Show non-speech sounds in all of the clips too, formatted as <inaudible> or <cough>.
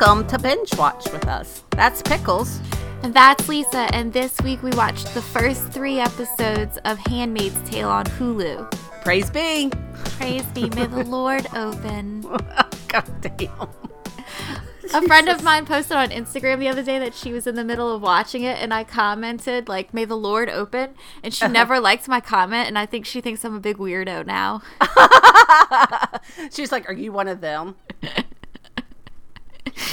welcome to Binge Watch with us. That's Pickles. And that's Lisa, and this week we watched the first three episodes of Handmaid's Tale on Hulu. Praise be. Praise be, may the <laughs> Lord open. <laughs> God damn. A friend of mine posted on Instagram the other day that she was in the middle of watching it, and I commented, like, may the Lord open. And she <laughs> never liked my comment, and I think she thinks I'm a big weirdo now. She's like, Are you one of them?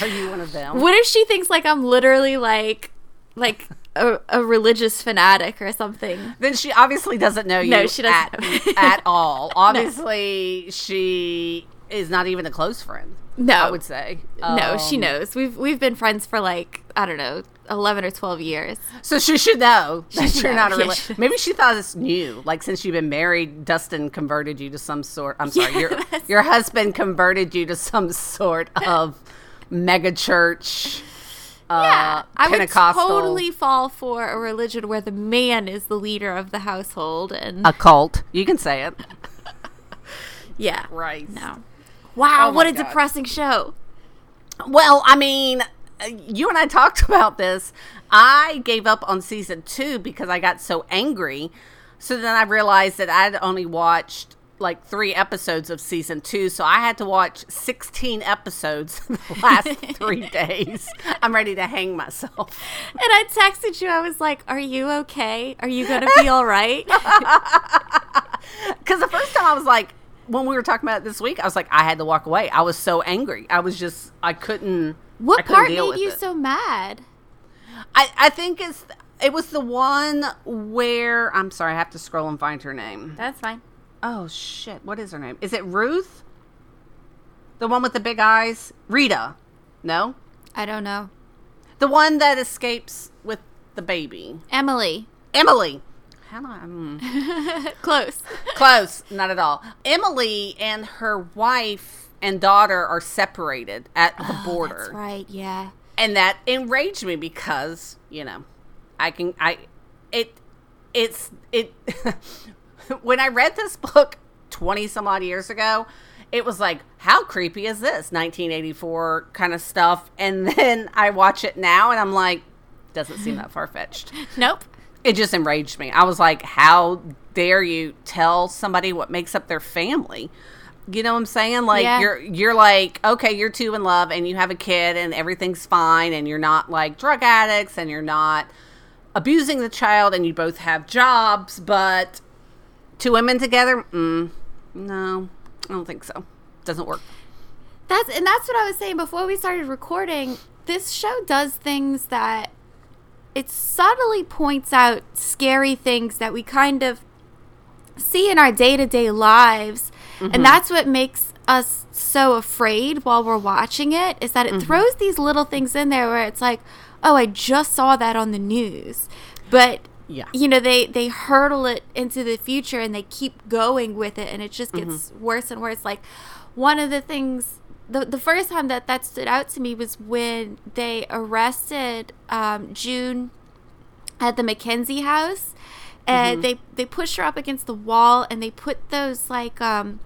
Are you one of them? What if she thinks, like, I'm literally, like, like a, a religious fanatic or something? Then she obviously doesn't know you No, she doesn't at, <laughs> at all. Obviously, she is not even a close friend. No. I would say. No, she Um, knows. We've we've been friends for like I don't know, eleven or twelve years. So she should know that should you're know, not a yeah, rela- she- Maybe she thought it's new. Like since you've been married, Dustin converted you to some sort. I'm sorry, Yeah, your <laughs> your husband converted you to some sort <laughs> of mega church. Uh, I would totally fall for a religion where the man is the leader of the household, and a cult. You can say it. <laughs> yeah, Right. no. Wow, Oh what a God. depressing show. Well, I mean, uh, you and I <laughs> talked about this. I gave up on season two because I got so angry. So then I realized that I'd only watched like three episodes of season two. So I had to watch 16 episodes <laughs> in the last three <laughs> days. I'm ready to hang myself. And I texted you. I was like, "Are you okay? Are you gonna be all right?" <laughs> Because the first time I was like, when we were talking about it this week, I was like, I had to walk away. I was so angry. I was just, I couldn't. I what couldn't part made you it. so mad? I, I think it's it was the one where I'm sorry, I have to scroll and find her name. That's fine. Oh shit, what is her name? Is it Ruth? The one with the big eyes? Rita. No? I don't know. The one that escapes with the baby. Emily, Emily. How do I mm. <laughs> close. Close, not at all. Emily and her wife and daughter are separated at the border. Oh, That's right. Yeah. and that enraged me because you know i can i it it's it <laughs> <laughs> when i read this book 20 some odd years ago it was like how creepy is this 1984 kind of stuff and <laughs> then i watch it now and i'm like doesn't seem that far-fetched <laughs> Nope. it just enraged me i was like how dare you tell somebody what makes up their family you know what I'm saying? Like Yeah. you're you're like, okay, you're two in love and you have a kid and everything's fine and you're not like drug addicts and you're not abusing the child and you both have jobs, but two women together, mm, no, I don't think so. Doesn't work. That's and that's what I was saying before we started recording. This show does things that it subtly points out scary things that we kind of see in our day-to-day lives. And that's what makes us so afraid while we're watching it is that it throws these little things in there where it's like, "Oh, I just saw that on the news." But Yeah. you know they they hurdle it into the future and they keep going with it and it just gets worse and worse. Like one of the things the, the first time that that stood out to me was when they arrested um, june at the mckenzie house and they they pushed her up against the wall and they put those like um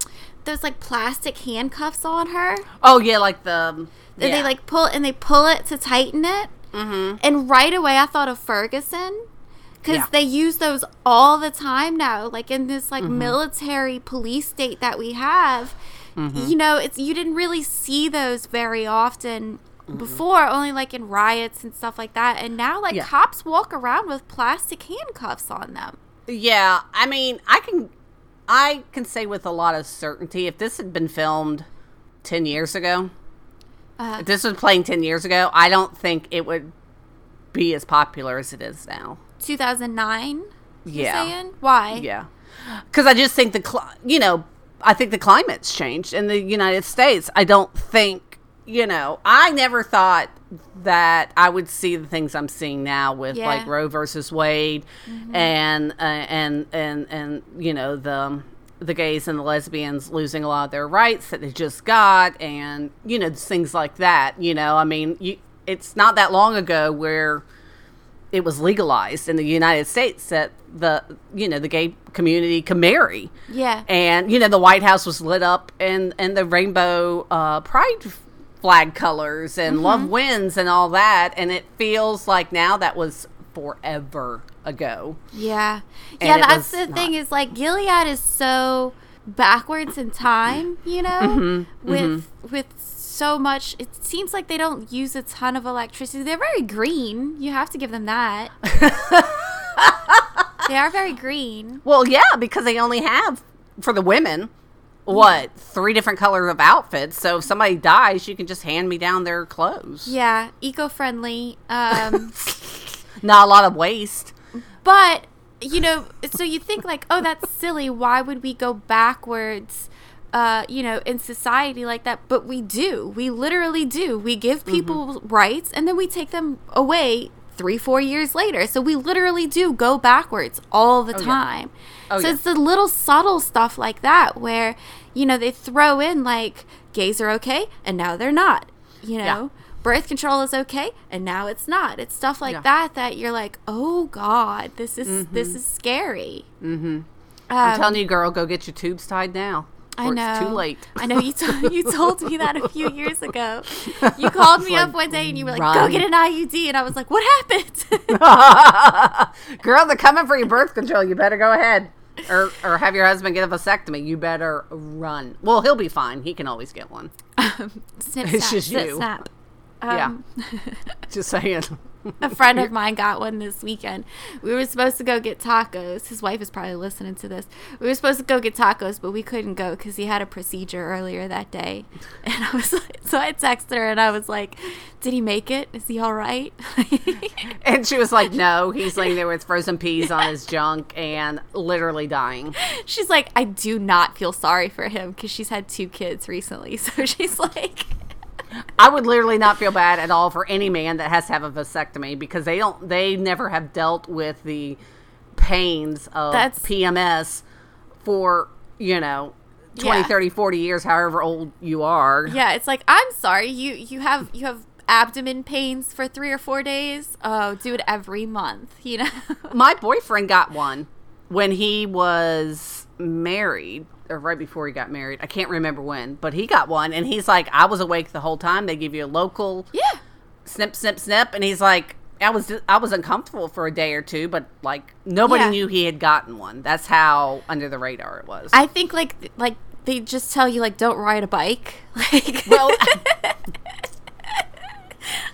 those like plastic handcuffs on her. Oh yeah, like the and they like pull and they pull it to tighten it. Mm-hmm. and right away, I thought of Ferguson because Yeah. they use those all the time now. Like in this Mm-hmm. like military police state that we have, Mm-hmm. you know, it's you didn't really see those very often before, only like in riots and stuff like that. And now, like Yeah. cops walk around with plastic handcuffs on them. Yeah, I mean, I can I can say with a lot of certainty if this had been filmed 10 years ago, Uh, if this was playing 10 years ago, I don't think it would be as popular as it is now. 2009. Yeah. Saying why? Yeah. Cuz I just think the cli- you know, I think the climate's changed in the United States. I don't think, you know, I never thought that I would see the things I'm seeing now with Yeah. like Roe versus Wade and uh, and and and you know the the gays and the lesbians losing a lot of their rights that they just got and you know things like that, you know. I mean, you, it's not that long ago where it was legalized in the United States that the you know the gay community can marry, Yeah. and you know the White House was lit up and and the rainbow uh, pride flag colors and Mm-hmm. love wins and all that. And it feels like now that was forever ago. Yeah. And yeah, that's the thing is like Gilead is so backwards in time, you know? Mm-hmm, with with so much it seems like they don't use a ton of electricity. They're very green. You have to give them that. <laughs> they are very green. Well, yeah, because they only have for the women what three different colors of outfits. So if somebody dies, you can just hand me down their clothes. Yeah, eco-friendly. Um <laughs> Not a lot of waste. But you know, so you think like, oh, that's silly. Why would we go backwards? Uh, you know, in society like that, but we do. We literally do. We give Mm-hmm. people rights and then we take them away three, four years later. So we literally do go backwards all the yeah. time. Oh, so yeah. it's the little subtle stuff like that where, you know, they throw in like gays are okay and now they're not. You know, Yeah. birth control is okay and now it's not. It's stuff like Yeah. that that you're like, oh god, this is this is scary. Mm-hmm. Um, I'm telling you, girl, go get your tubes tied now. I know. It's too late. I know you told you <laughs> told me that a few years ago. You called me Like, up one day and you were like, run. "Go get an IUD," and I was like, "What happened?" <laughs> Girl, they're coming for your birth control. You better go ahead. Or, or have your husband get a vasectomy. You better run. Well, he'll be fine. He can always get one. <laughs> snip, It's snap, just snip, you. snap. Yeah. Um, Just saying. <laughs> a friend of mine got one this weekend. We were supposed to go get tacos. His wife is probably listening to this. We were supposed to go get tacos, but we couldn't go because he had a procedure earlier that day. <laughs> And I was like, so I texted her and I was like, "Did he make it? Is he all right?" <laughs> And she was like, no. He's laying there with frozen peas on his junk and literally dying. she's like, "I do not feel sorry for him because she's had two kids recently." So she's like. I would literally not feel bad at all for any man that has to have a vasectomy because they don't they never have dealt with the pains of That's- PMS for, you know, 20, Yeah. 30, 40 years however old you are. Yeah, it's like I'm sorry. You you have you have abdomen pains for three or four days. Oh, do it every month. You know. My boyfriend got one when he was married or right before he got married. I can't remember when, but he got one and he's like I was awake the whole time. They give you a local yeah. snip snip snip and he's like I was I was uncomfortable for a day or two, but like nobody Yeah. knew he had gotten one. That's how under the radar it was. I think like like they just tell you like don't ride a bike. <laughs> Like well, <laughs>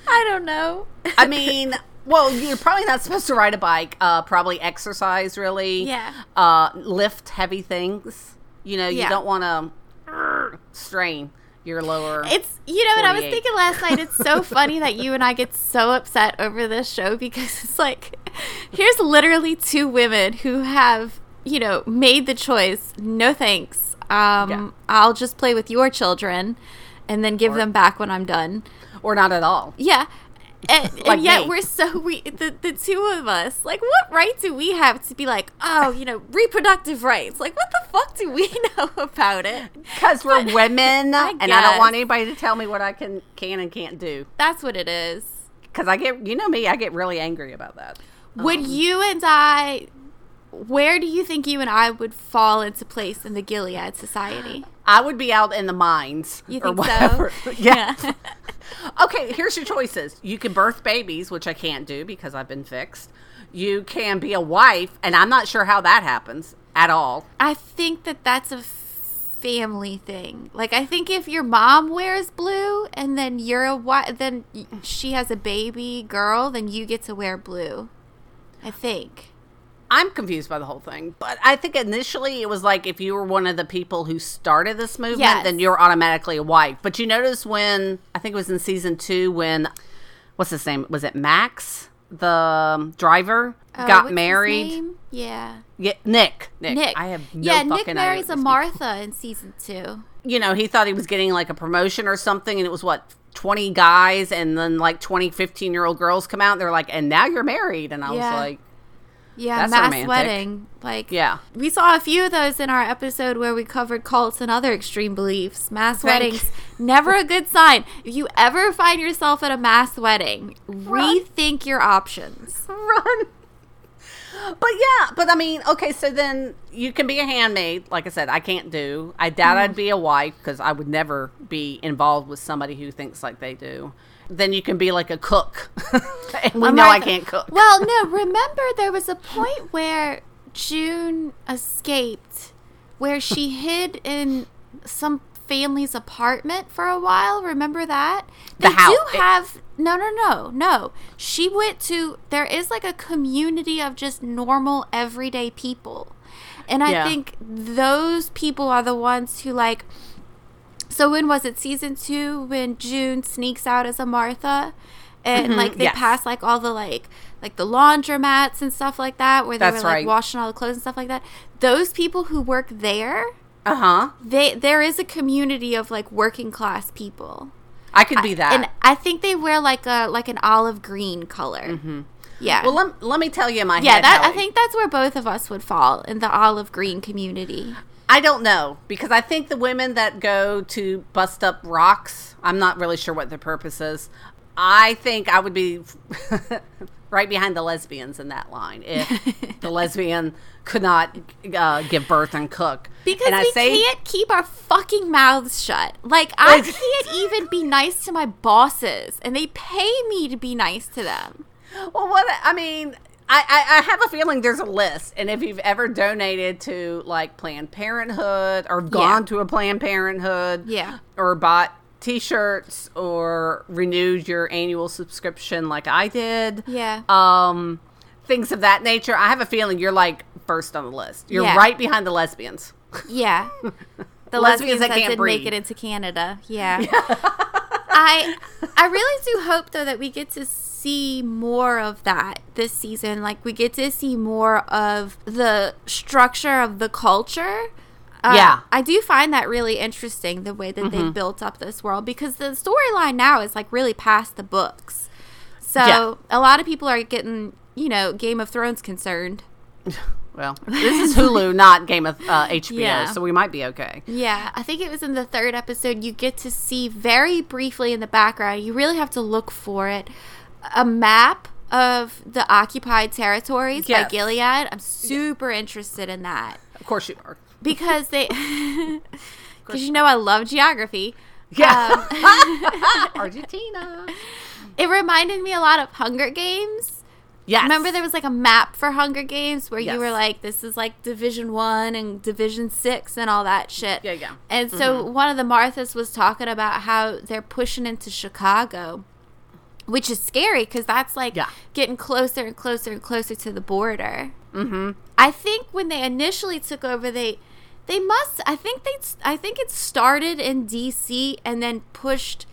I don't know. I mean, well, you're probably not supposed to ride a bike. Uh, probably exercise, really. Yeah. Uh, lift heavy things. You know, you Yeah. don't want to strain your lower. It's you know what I was thinking last night. It's so <laughs> funny that you and I get so upset over this show because it's like here's literally two women who have you know made the choice. No thanks. Um, Yeah. I'll just play with your children, and then give Or- them back when I'm done. or not at all. Yeah. <laughs> And, Like and yet me. we're so we the, the two of us like what right do we have to be like oh you know reproductive rights like what the fuck do we <laughs> know about it Because we're women, I and I don't want anybody to tell me what I can can and can't do. that's what it is Because I get, you know me, I get really angry about that. would Um, you and I where do you think you and I would fall into place in the Gilead society I would be out in the mines you or think whatever. so <laughs> yeah. <laughs> Okay, here's your choices. You can birth babies, which I can't do because I've been fixed. You can be a wife, and I'm not sure how that happens at all. I think that that's a family thing. Like I think if your mom wears blue and then you're a wi- then she has a baby girl, then you get to wear blue. I think. I'm confused by the whole thing, but I think initially it was like if you were one of the people who started this movement, Yes. then you're automatically a wife. But you notice when I think it was in season two when what's his name? Was it Max, the um, driver, Oh, got married? Yeah. Yeah, Nick. Nick. Nick. I have no yeah, fucking Nick marries a Martha in season two. you know, he thought he was getting like a promotion or something, and it was what, 20 guys, and then like 20, 15 year old girls come out, and they're like, and now you're married. And I Yeah. was like, Yeah, That's mass romantic. wedding. Like yeah. We saw a few of those in our episode where we covered cults and other extreme beliefs. Mass Thank- weddings, never a good sign. If you ever find yourself at a mass wedding, Run. rethink your options. Run. But yeah, but I mean, okay, so then you can be a handmaid. Like I said, I can't do. I doubt mm. I'd be a wife because I would never be involved with somebody who thinks like they do. Then you can be like a cook, <laughs> and we know I can't cook. Well, no, remember there was a point where June escaped where she <laughs> hid in some family's apartment for a while. Remember that? The house. do have no, no, no, no. She went to there is like a community of just normal everyday people. And I Yeah. think those people are the ones who like so when was it season 2 when June sneaks out as a Martha and Mhm, like they yes. pass like all the like like the laundromats and stuff like that where they That's were like right. washing all the clothes and stuff like that. Those people who work there, Uh huh. they there is a community of like working class people. I could be that. And I think they wear like a like an olive green color. Yeah. well, let, let me tell you my yeah, head. that I think that's where both of us would fall in the olive green community. I don't know because I think the women that go to bust up rocks, I'm not really sure what their purpose is. I think I would be <laughs> right behind the lesbians in that line if <laughs> the lesbian could not uh, give birth and cook. Because and I we say, can't keep our fucking mouths shut. Like I can't even be nice to my bosses, and they pay me to be nice to them. well, what I mean. I, I, I have a feeling there's a list, and if you've ever donated to like Planned Parenthood or gone to a Planned Parenthood, Yeah. or bought T-shirts or renewed your annual subscription like I did, Yeah. um, things of that nature. I have a feeling you're like first on the list. You're Yeah. right behind the lesbians. Yeah. <laughs> The Lesbians lesbians, that that, can't did breathe. make it into Canada. Yeah. <laughs> I I really do hope though that we get to see more of that this season. Like we get to see more of the structure of the culture. Uh, Yeah. I do find that really interesting the way that Mm-hmm. they built up this world because the storyline now is like really past the books. So Yeah. a lot of people are getting, you know, Game of Thrones concerned. <laughs> Well, this is Hulu, <laughs> not Game of uh, HBO, Yeah. so we might be okay. Yeah, I think it was in the third episode. You get to see very briefly in the background. You really have to look for it. A map of the occupied territories Yes. by Gilead. I'm super interested in that Of course you are. <laughs> because they, <laughs> because you know I love geography. Yeah. Um, Argentina. it reminded me a lot of Hunger Games. Yes. Remember there was like a map for Hunger Games where Yes. you were like, this is like Division One and Division Six and all that shit. Yeah, yeah. And so one of the Marthas was talking about how they're pushing into Chicago, which is scary because that's like Yeah. getting closer and closer and closer to the border. Mm-hmm. I think when they initially took over, they they must. I think they. I think it started in D.C. and then pushed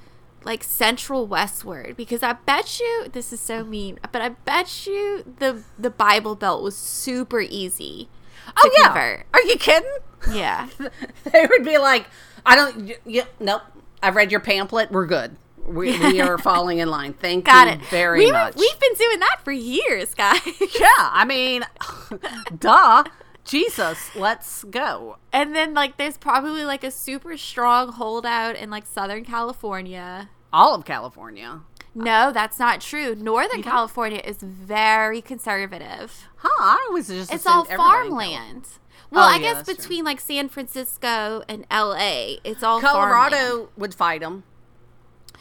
like central westward because I bet you this is so mean, but I bet you the the Bible Belt was super easy. Oh yeah. convert. Are you kidding? Yeah. <laughs> they would be like, I don't. Y- y- nope. I've read your pamphlet. We're good. We, we <laughs> are falling in line. Thank Got you it. very we were- much. We've been doing that for years, guys. yeah, I mean, <laughs> duh. Jesus, let's go. and then like there's probably like a super strong holdout in like Southern California. All of California. No, that's not true. Northern California is very conservative. Huh? I was just It's all farmland. Well, Oh, I yeah, guess that's true. between like San Francisco and LA, it's all Colorado farmland. would fight them.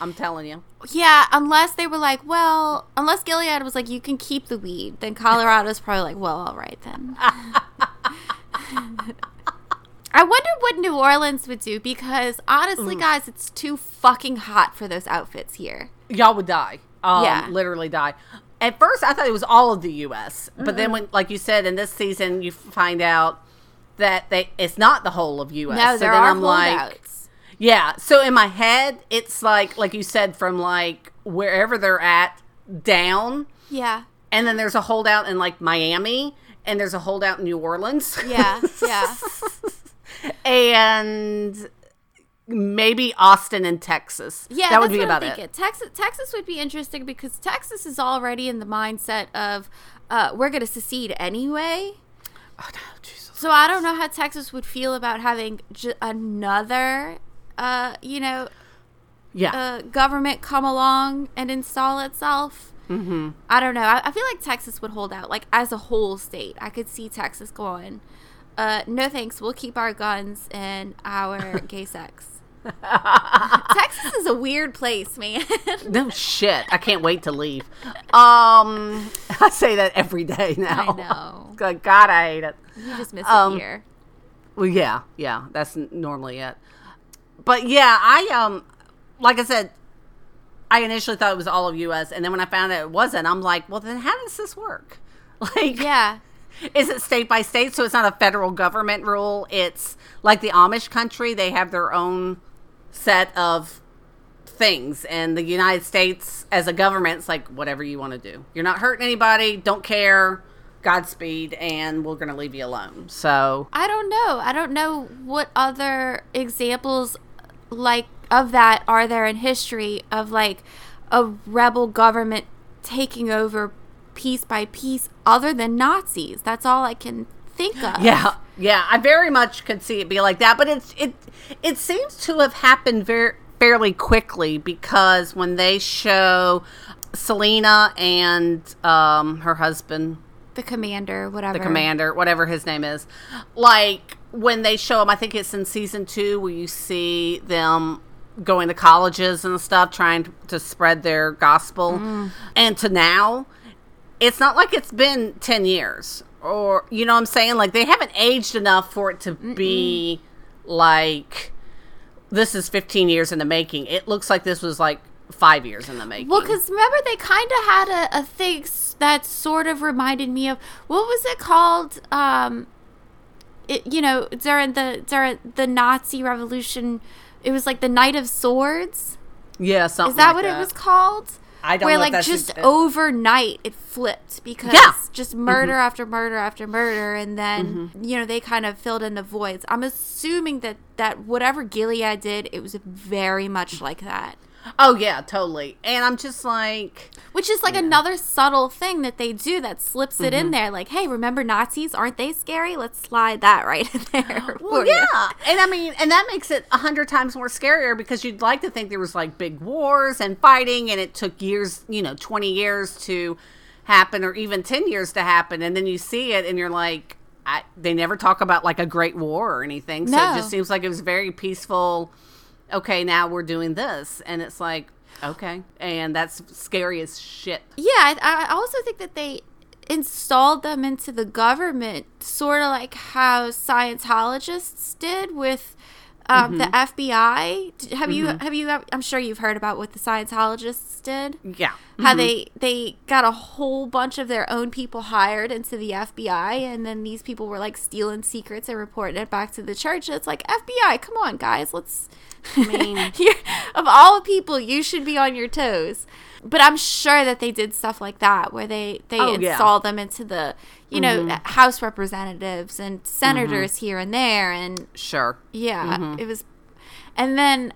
I'm telling you. Yeah, unless they were like, well, unless Gilead was like, you can keep the weed, then Colorado's <laughs> probably like, well, all right then. I wonder what New Orleans would do because honestly, guys, it's too fucking hot for those outfits here. Y'all would die. Um, Yeah. Literally die. At first, I thought it was all of the U.S., but then when, like you said, in this season, you find out that they it's not the whole of U.S. No, so there then are I'm like. Yeah. So in my head, it's like, like you said, from like wherever they're at down, yeah, and then there's a holdout in like Miami, and there's a holdout in New Orleans. yeah, yeah. <laughs> and maybe Austin and Texas. Yeah, that would be about it. Texas, Texas would be interesting because Texas is already in the mindset of uh, we're going to secede anyway. Oh, no, Jesus. So I don't know how Texas would feel about having j- another, uh, you know, Yeah. uh, government come along and install itself. Mm-hmm. I don't know. I, I feel like Texas would hold out, like as a whole state. I could see Texas going, uh, no thanks. We'll keep our guns and our <laughs> gay sex. <laughs> Texas is a weird place, man. <laughs> no shit. I can't wait to leave. Um, I say that every day now. I know. God, God, I hate it. You just miss Um, it here. Well, yeah, yeah, that's n- normally it. But yeah, I um, like I said, I initially thought it was all of U.S., and then when I found out it wasn't, I'm like, well, then how does this work? <laughs> Like, Yeah. is it state by state? So it's not a federal government rule. It's like the Amish country; they have their own set of things, and the United States, as a government, it's like whatever you want to do. You're not hurting anybody. Don't care. Godspeed, and we're going to leave you alone. So I don't know. I don't know what other examples like of that are there in history of like a rebel government taking over piece by piece other than Nazis. That's all I can think of. Yeah, yeah, I very much could see it be like that, but it's it it seems to have happened very fairly quickly because when they show Selena and um, her husband, The commander, whatever. the commander, whatever his name is, like when they show them, I think it's in season two where you see them going to colleges and stuff, trying to, to spread their gospel, and to now, it's not like it's been 10 years or you know what i'm saying? Like they haven't aged enough for it to be like this is 15 years in the making. It looks like this was like five years in the making. Well, because remember they kind of had a, a thing that sort of reminded me of what was it called? Um, it you know during the during the Nazi Revolution, it was like the Night of Swords. yeah something Is that like what it was called? I don't Where like just ex- overnight it flipped because Yeah. Mm-hmm. just murder after murder after murder, and then you know they kind of filled in the voids. I'm assuming that that whatever Gilead did, it was very much like that. Oh yeah totally and i'm just like Which is like another subtle thing that they do that slips it Mm-hmm. in there. Like, hey, remember Nazis? Aren't they scary? Let's slide that right in there. <laughs> well for you. yeah and i mean and that makes it a hundred times more scarier because you'd like to think there was like big wars and fighting and it took years you know 20 years to happen or even 10 years to happen and then you see it and you're like I, they never talk about like a great war or anything so No. it just seems like it was very peaceful okay now we're doing this. And it's like okay. And that's scary as shit. Yeah, I, I also think that they installed them into the government, sort of like how Scientologists did with um, the Mm-hmm. FBI. D- Have you? Have you? I'm sure you've heard about what the Scientologists did. yeah How they they got a whole bunch of their own people hired into the FBI, and then these people were like stealing secrets and reporting it back to the church. It's like FBI, come on, guys, let's. I mean- <laughs> of all people, you should be on your toes. But I'm sure that they did stuff like that, where they they Oh, yeah. them into the you know House representatives and senators here and there, and sure yeah, Mm-hmm. it was. And then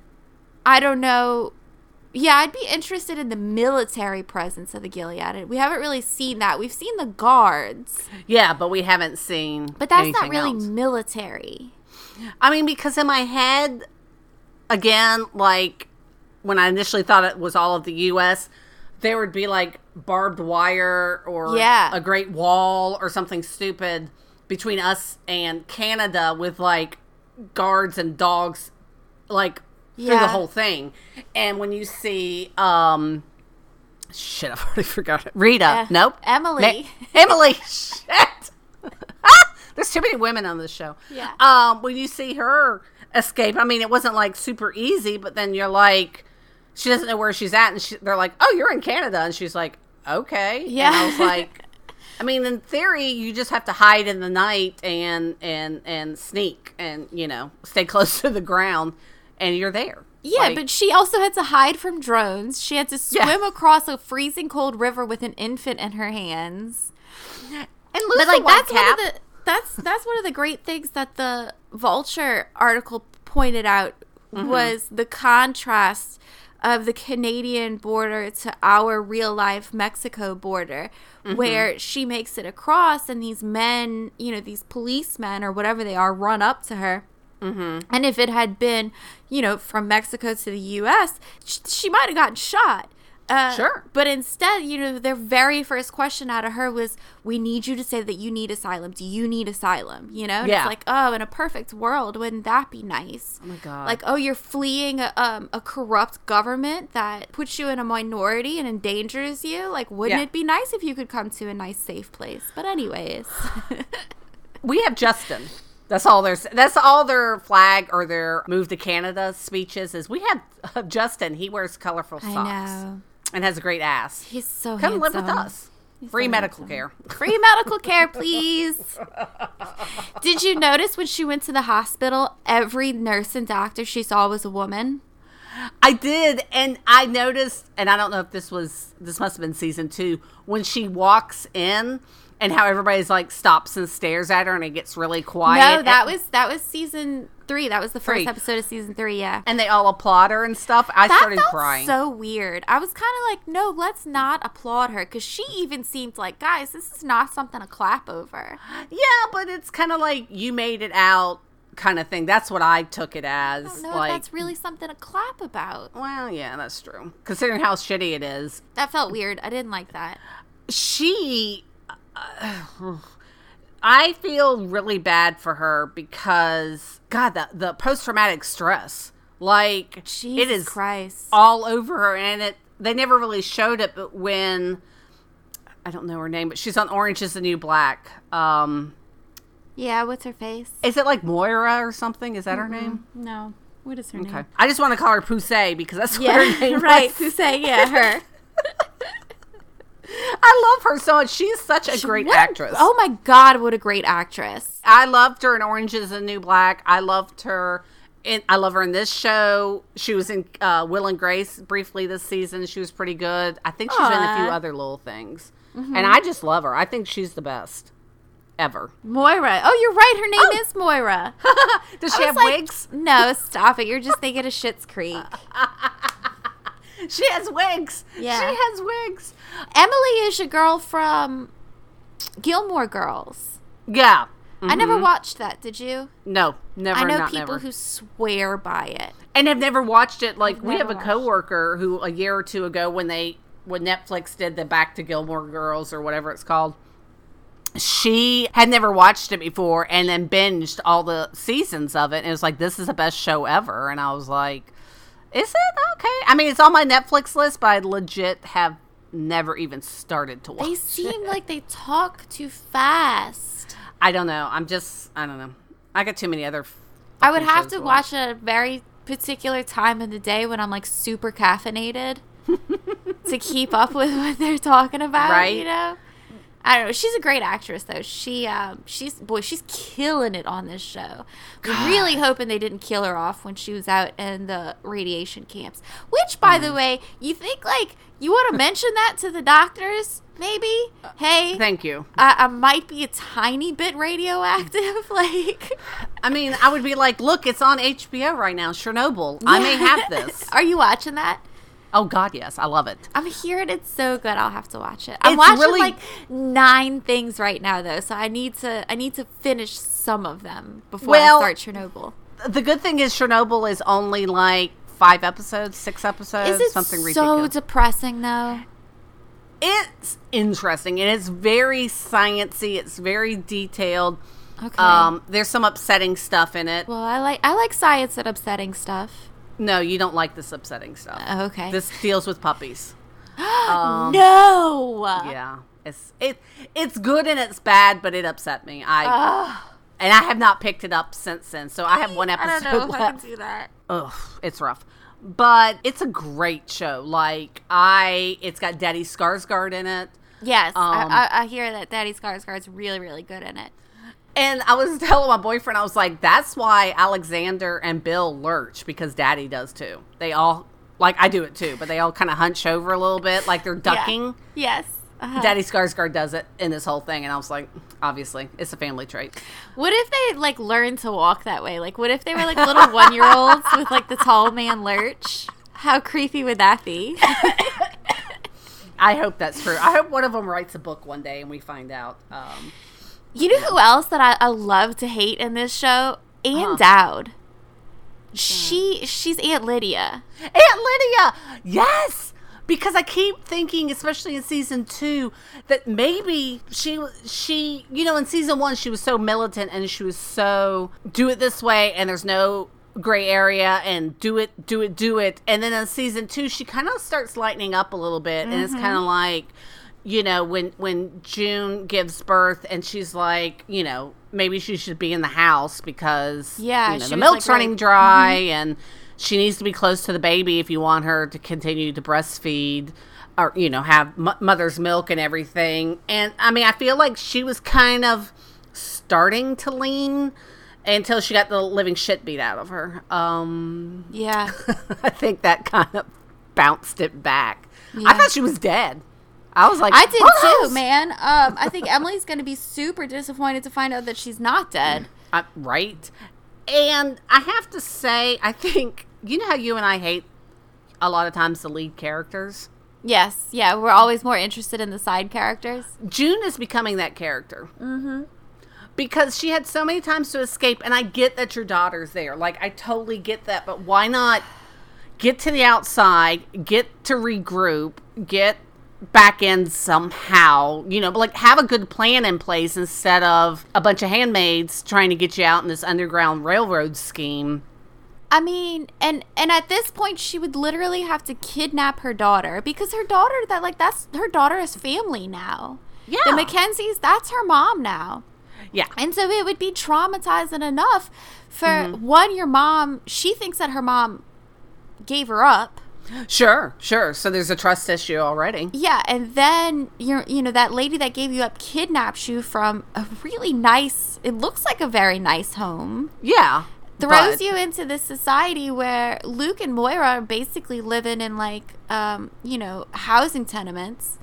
I don't know. Yeah, I'd be interested in the military presence of the Gilead. We haven't really seen that. We've seen the guards, yeah but we haven't seen but that's not really else. military. I mean, because in my head, again, like when I initially thought it was all of the U.S., there would be like barbed wire or Yeah. a great wall or something stupid between us and Canada with like guards and dogs, like through the whole thing. And when you see, um, shit, I've already <laughs> forgot it. Rita, Uh, nope, Emily. Ma- <laughs> Emily, shit. <laughs> There's too many women on this show. Yeah. Um, when you see her escape, I mean, it wasn't like super easy, but then you're like, she doesn't know where she's at, and she, they're like, "Oh, you're in Canada," and she's like, "Okay." Yeah. And I was like, I mean, in theory, you just have to hide in the night and and and sneak, and you know, stay <laughs> close to the ground, and you're there. Yeah, Like, but she also had to hide from drones. She had to Yeah. swim across a freezing cold river with an infant in her hands. and lose but like that's one of the that's that's one of the great things that the vulture article pointed out Mm-hmm. was the contrast of the Canadian border to our real life Mexico border Mm-hmm. where she makes it across and these men, you know, these policemen or whatever they are run up to her. Mm-hmm. And if it had been, you know, from Mexico to the U.S., sh- she might have gotten shot. Uh, Sure. But instead, you know, their very first question out of her was, "We need you to say that you need asylum. Do you need asylum?" You know, and Yeah. it's like, oh, in a perfect world, wouldn't that be nice? Oh my god. Like, oh, you're fleeing a, um, a corrupt government that puts you in a minority and endangers you. Like, wouldn't Yeah. it be nice if you could come to a nice, safe place? But anyways, <laughs> we have Justin. That's all their that's all their flag or their move to Canada speeches is. We have uh, Justin. He wears colorful I socks know and has a great ass. he's so Come live with handsome. us. Free so medical handsome. care. <laughs> Free medical care, please. Did you notice when she went to the hospital, every nurse and doctor she saw was a woman? I did, and I noticed, and I don't know if this was this must have been season two when she walks in, and how everybody's like stops and stares at her, and it gets really quiet. no, that was that was season three. That was the first Three. episode of season three. Yeah. and they all applaud her and stuff. I that started crying. so weird. I was kind of like, no, let's not applaud her because she even seemed like, guys, this is not something to clap over. <gasps> yeah, but it's kind of like you made it out, kind of thing. That's what I took it as. I don't know like, if that's really something to clap about. well, yeah, that's true. Considering how shitty it is, That felt weird. I didn't like that. she uh, I feel really bad for her because God, the the post traumatic stress, like Jesus it is Christ. all over her, and it they never really showed it, but when I don't know her name, but she's on Orange Is the New Black. Um, yeah, what's her face? is it like Moira or something? Is that her name? No. What is her Okay, name? I just want to call her Poussey because that's Yeah, what her name <laughs> right. say, yeah, her. <laughs> I love her so much. She's such a great What- actress. Oh my God, what a great actress. I loved her in Orange is the New Black. I loved her. In, I love her in this show. She was in uh, Will and Grace briefly this season. She was pretty good. I think she's in a few Mm-hmm. other little things. And I just love her. I think she's the best ever. Moira. Oh, you're right. Her name Oh. is Moira. <laughs> Does she have like, wigs? No, stop it. You're just thinking of Schitt's Creek. <laughs> She has wigs. Yeah. She has wigs. Emily is a girl from Gilmore Girls. Yeah. I never mm-hmm. watched that. Did you? No, never. I know not people never. who swear by it. and have never watched it. Like I've we have a coworker who a year or two ago, when they when Netflix did the Back to Gilmore Girls or whatever it's called, she had never watched it before and then binged all the seasons of it. And it was like, this is the best show ever. And I was like, is it okay? I mean, it's on my Netflix list, but I legit have never even started to watch. They it. seem like they talk too fast. I don't know. I'm just. I don't know. I got too many other. I would have to watch. watch at a very particular time in the day when I'm like super caffeinated <laughs> to keep up with what they're talking about. Right. You know. I don't know. She's a great actress though. She um she's boy, she's killing it on this show. Really hoping they didn't kill her off when she was out in the radiation camps. Which by Mm. the way, you think like you want to <laughs> mention that to the doctors? Maybe. Hey, Thank you. I, I might be a tiny bit radioactive. <laughs> like, I mean, I would be like, look, it's on HBO right now, Chernobyl. I may have <laughs> this. Are you watching that? Oh God, yes, I love it. I'm hearing it's so good. I'll have to watch it. I'm It's watching really- like nine things right now though, so I need to I need to finish some of them before Well- I start Chernobyl. The good thing is Chernobyl is only like five episodes, six episodes, Is it something so ridiculous. depressing though? it's interesting and it's very sciency. It's very detailed. Okay. Um, there's some upsetting stuff in it. well, I like I like science and upsetting stuff. No, you don't like this upsetting stuff. Oh, okay. This deals with puppies. <gasps> Um, no. Yeah, it's it it's good and it's bad, but it upset me. I Ugh. and I have not picked it up since then. So I have one I episode don't know if I left. can do that. Ugh, it's rough. But it's a great show. Like I, it's got Daddy Skarsgård in it, Yes, Um, I, I, I hear that Daddy Skarsgård's really, really good in it. And I was <laughs> telling my boyfriend, I was like, "That's why Alexander and Bill lurch because Daddy does too. They all like I do it too, but they all kind of hunch over a little bit, like they're ducking. Yeah. Yes. Uh-huh. Daddy Skarsgård does it in this whole thing, and I was like, obviously, it's a family trait. What if they like learned to walk that way? Like, what if they were like little one year olds with like the tall man lurch? How creepy would that be? <laughs> I hope that's true. I hope one of them writes a book one day and we find out. Um, you know who else that I, I love to hate in this show? Ann Huh. Dowd. She mm. she's Aunt Lydia. Aunt Lydia, yes, because I keep thinking, especially in season two, that maybe she she you know in season one she was so militant and she was so do it this way and there's no gray area and do it do it do it and then in season two she kind of starts lightening up a little bit and it's mm-hmm. kind of like you know when when June gives birth and she's like you know maybe she should be in the house because Yeah, you know, the milk's like, running really- dry and she needs to be close to the baby if you want her to continue to breastfeed or you know have m- mother's milk and everything. And i mean i feel like she was kind of starting to lean until she got the living shit beat out of her. Um Yeah. <laughs> i think that kind of bounced it back. I thought she was dead i was like I did "Oh, too, man. Um, I think Emily's going to be super disappointed to find out that she's not dead. Uh, right. And I have to say, I think, you know how you and I hate a lot of times the lead characters? Yes, yeah, we're always more interested in the side characters. June is becoming that character. Mm-hmm. Because she had so many times to escape, and I get that your daughter's there. Like, I totally get that, but why not get to the outside, get to regroup, get back in somehow, you know, but like have a good plan in place instead of a bunch of handmaids trying to get you out in this underground railroad scheme. I mean, and and at this point, she would literally have to kidnap her daughter because her daughter that like that's her daughter is family now. Yeah. The Mackenzies, that's her mom now. Yeah. And so it would be traumatizing enough for Mm-hmm. one, your mom, she thinks that her mom gave her up. Sure, sure. So there's a trust issue already. Yeah, and then you're you know, that lady that gave you up kidnaps you from a really nice it looks like a very nice home. Yeah. Throws but- you into this society where Luke and Moira are basically living in like um, you know, housing tenements.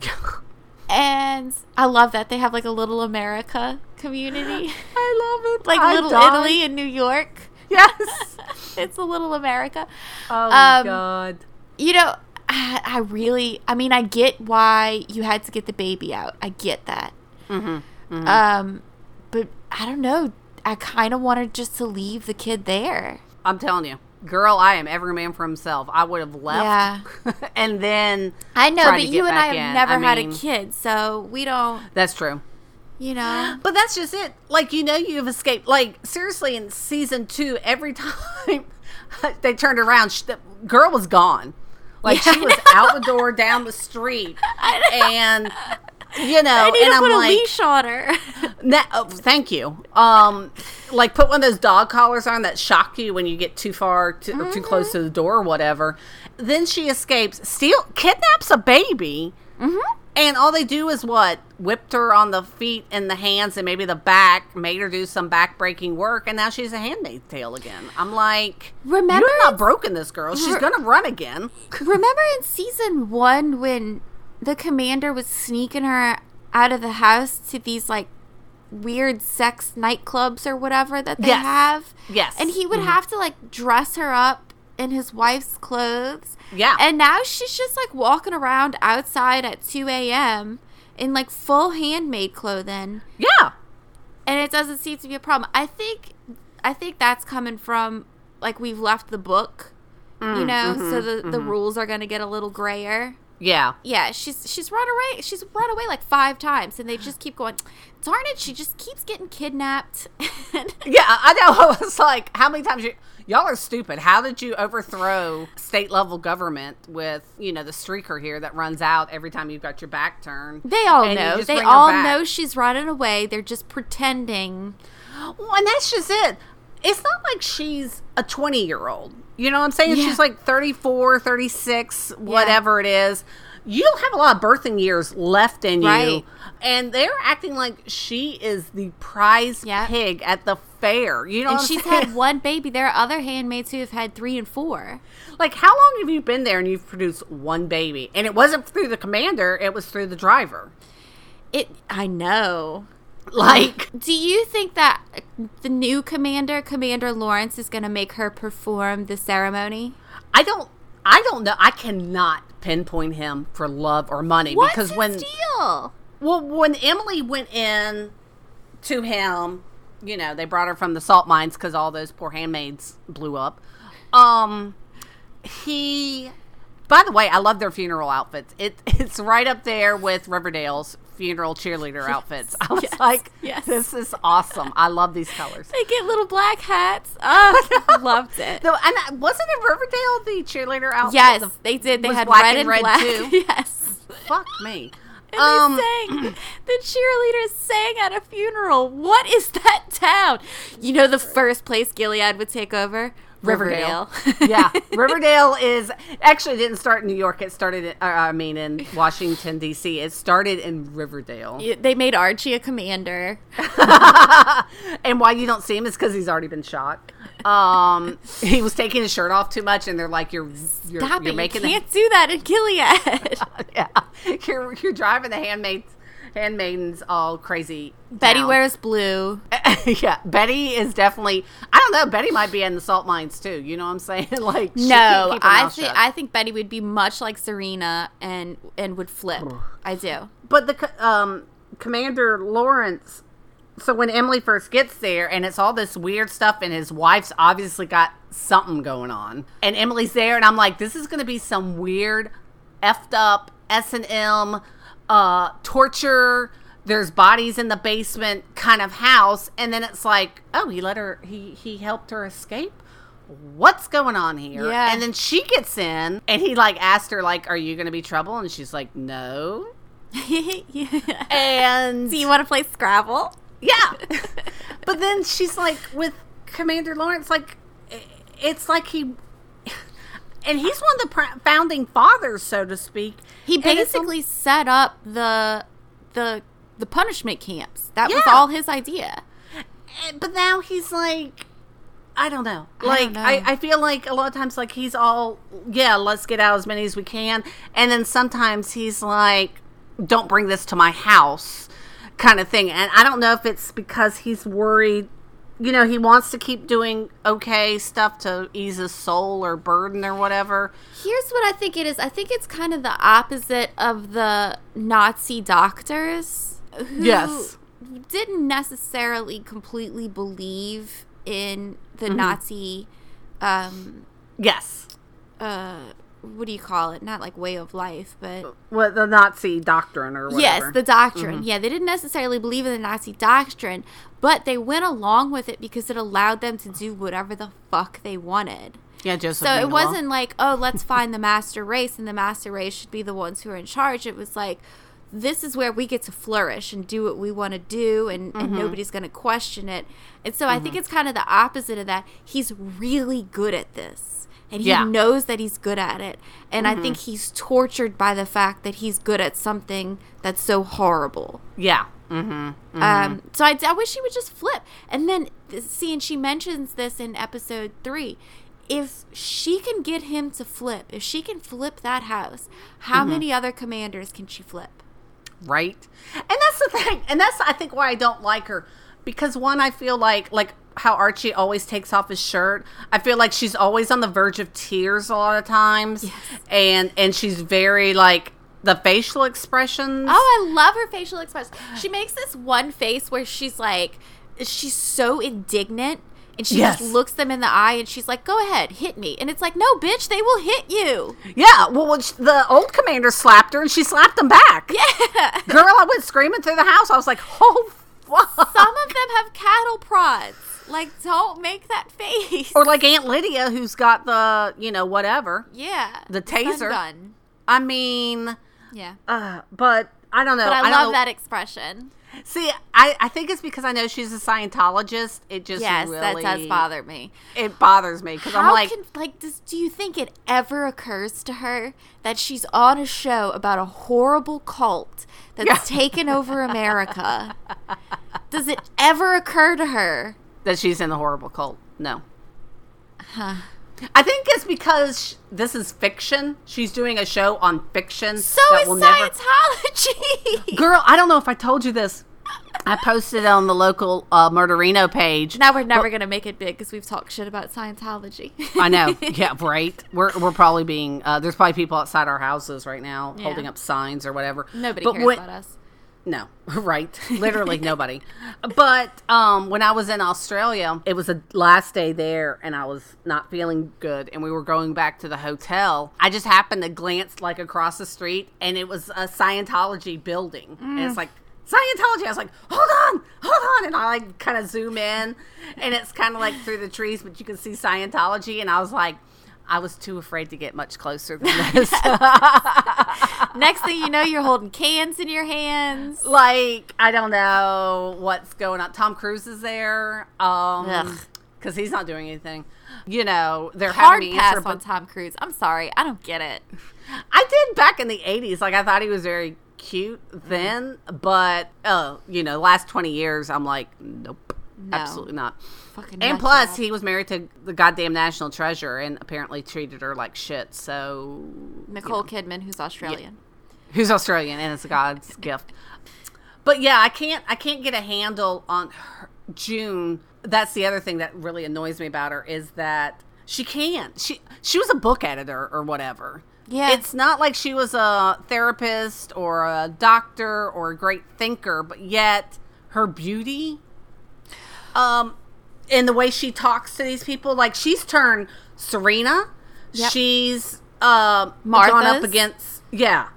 <laughs> And I love that they have like a little America community. I love it. <laughs> like I little died. Italy and New York. <laughs> Yes. it's a little America. Oh my Um, god. You know, I, I really, I mean, I get why you had to get the baby out. I get that. Mm-hmm. Um, but I don't know. I kind of wanted just to leave the kid there. I'm telling you, girl, I am every man for himself. I would have left. Yeah. <laughs> and then I know, but you and I have in. never I had a kid, so we don't, That's true. You know. <gasps> But that's just it. Like you know, you've escaped. Like seriously, in season two, every <laughs> time <laughs> they turned around, sh the girl was gone. Like Yeah, she was out the door, down the street, <laughs> and you know, I need and to I'm put a like, leash on her. Oh, thank you. Um, like put one of those dog collars on that shock you when you get too far to, or too close to the door or whatever. Then she escapes, steal, kidnaps a baby, and all they do is what whipped her on the feet and the hands and maybe the back, made her do some back breaking work, and now she's a handmaid's tale again. I'm like, Remember you have not broken this girl. She's Re- gonna run again. Remember in season one when the commander was sneaking her out of the house to these like weird sex nightclubs or whatever that they Yes. have? Yes. And he would mm-hmm. have to like dress her up in his wife's clothes. Yeah. And now she's just like walking around outside at 2 a.m. in like full handmaid clothing. Yeah. And it doesn't seem to be a problem. I think I think that's coming from like we've left the book. Mm, you know, mm-hmm, so the, the rules are going to get a little grayer. Yeah. Yeah, she's she's run away. She's run away like five times, and they just keep going. Darn it! She just keeps getting kidnapped. <laughs> Yeah, I know. <laughs> I was like, how many times you y'all are stupid. How did you overthrow state level government with you know the streaker here that runs out every time you've got your back turned? they all know. They all know she's running away. They're just pretending. Well, and that's just it. It's not like she's a 20 year old. You know what I'm saying? Yeah. She's like 34, 36, whatever it is. You don't have a lot of birthing years left in you. Right. And they're acting like she is the prize Yep. pig at the fair. You know And she's saying? had one baby. There are other handmaids who have had three and four. Like, how long have you been there and you've produced one baby? And it wasn't through the commander, it was through the driver. It. I know. <laughs> Like, Do you think that the new commander, Commander Lawrence, is going to make her perform the ceremony? I don't, I don't know. I cannot pinpoint him for love or money What's because when, deal? well, when Emily went in to him, you know, they brought her from the salt mines because all those poor handmaids blew up. Um, he By the way, I love their funeral outfits. It <laughs> it's right up there with Riverdale's funeral cheerleader outfits. I was yes, like, yes. this is awesome. I love these colors. They get little black hats. <laughs> Oh, <laughs> loved it. No, and uh, wasn't it Riverdale the cheerleader outfit? Yes, The- they did. They had black red and red, black. too? yes. fuck me. And Um, they sang. <clears throat> The cheerleaders sang at a funeral. What is that town? You know the first place Gilead would take over? Riverdale. yeah, <laughs> Riverdale is actually didn't start in New York. It started, in, uh, I mean, in <laughs> Washington D.C. It started in Riverdale. Yeah, they made Archie a commander. <laughs> and why you don't see him is because he's already been shot. Um, he was taking his shirt off too much, and they're like, "You're you're, Stop you're it. making you can't do that in Gilead. yeah, you're you're driving the handmaids handmaidens all crazy." Betty town. wears blue. <laughs> yeah, Betty is definitely. I don't know. Betty might be in the salt mines too. You know what I'm saying? <laughs> like, she No, I mouth think. I think Betty would be much like Serena and and would flip. I do. But the um, Commander Lawrence. So when Emily first gets there, and it's all this weird stuff, and his wife's obviously got something going on, and Emily's there, and I'm like, this is going to be some weird, effed up S and M, uh, torture. There's bodies in the basement kind of house, and then it's like, oh, he let her, he he helped her escape. What's going on here? Yeah. And then she gets in, and he like asked her, like, "Are you going to be trouble?" And she's like, "No." yeah. <laughs> And So you want to play Scrabble? yeah. <laughs> but then she's like with Commander Lawrence, like it's like he, and he's one of the pr- founding fathers, so to speak. He basically set up the the the punishment camps. That was all his idea. but now he's like. I don't know. I Like know. I, I feel like a lot of times like he's all yeah, let's get out as many as we can. And then sometimes he's like, Don't bring this to my house kind of thing. And I don't know if it's because he's worried you know, he wants to keep doing okay stuff to ease his soul or burden or whatever. Here's what I think it is. I think it's kind of the opposite of the Nazi doctors who Yes. didn't necessarily completely believe in the Mm-hmm. Nazi um Yes. uh what do you call it? Not like way of life, but What the Nazi doctrine or whatever. Yes, the doctrine. Yeah, they didn't necessarily believe in the Nazi doctrine, but they went along with it because it allowed them to do whatever the fuck they wanted. yeah, Joseph. So it wasn't like, oh, let's find the master race and the master race should be the ones who are in charge. It was like, this is where we get to flourish and do what we want to do and, and Mm-hmm. nobody's going to question it. And so I think it's kind of the opposite of that. He's really good at this. And he Yeah. Mm-hmm. knows that he's good at it. And I think he's tortured by the fact that he's good at something that's so horrible. Yeah. Mm-hmm. Um, so I, I wish he would just flip. And then, th- see, and she mentions this in episode three. If she can get him to flip, if she can flip that house, how Mm-hmm. many other commanders can she flip? right and that's the thing and that's i think why i don't like her because one i feel like like how archie always takes off his shirt i feel like she's always on the verge of tears a lot of times Yes. and and she's very like the facial expressions Oh, I love her facial expressions. She makes this one face where she's like, she's so indignant. And she Yes. just looks them in the eye and she's like, go ahead, hit me. And it's like, no, bitch, they will hit you. yeah well the old commander slapped her and she slapped him back Yeah. girl i went screaming through the house i was like oh fuck. Some of them have cattle prods. Like, don't make that <laughs> face. or like aunt lydia who's got the you know whatever yeah. the taser. gun. i mean Yeah. uh, but i don't know But I, don't love that expression. See, I, I think it's because I know she's a Scientologist. It just yes, really that does bother me. It bothers me because I'm like, can like does, do you think it ever occurs to her that she's on a show about a horrible cult that's Yeah. taken over America? <laughs> does it ever occur to her? That she's in the horrible cult. No, Huh. I think it's because sh- this is fiction. She's doing a show on fiction. So that is will never- Scientology. <laughs> Girl, I don't know if I told you this. I posted it on the local uh, Murderino page. now we're never gonna make it big because we've talked shit about Scientology. I know. <laughs> Yeah, right. We're we're probably being. Uh, there's probably people outside our houses right now Yeah. holding up signs or whatever. Nobody But cares when- about us. No, <laughs> right. Literally nobody. But um, when I was in Australia, it was the last day there and I was not feeling good and we were going back to the hotel. I just happened to glance like across the street and it was a Scientology building. And it's like, Scientology. I was like, hold on, hold on. And I like kind of zoom in and it's kind of like through the trees, but you can see Scientology. And I was like, I was too afraid to get much closer than <laughs> this. <laughs> Next thing you know, you're holding cans in your hands. like I don't know what's going on. Tom Cruise is there, um, because he's not doing anything. You know, they're Hard having pass on Tom Cruise. I'm sorry, I don't get it. I did back in the '80s. Like I thought he was very cute then, but uh, you know, last 20 years, I'm like, nope, No. absolutely not. Fucking And plus, job. he was married to the goddamn national treasure, and apparently treated her like shit. So Nicole Kidman, who's Australian. who's Australian and it's a God's <laughs> gift. But yeah, I can't I can't get a handle on her, June. That's the other thing that really annoys me about her is that she can't. She she was a book editor or whatever. Yeah. It's not like she was a therapist or a doctor or a great thinker, but yet her beauty um in the way she talks to these people like she's turned Serena. Yep. She's um gone up against yeah.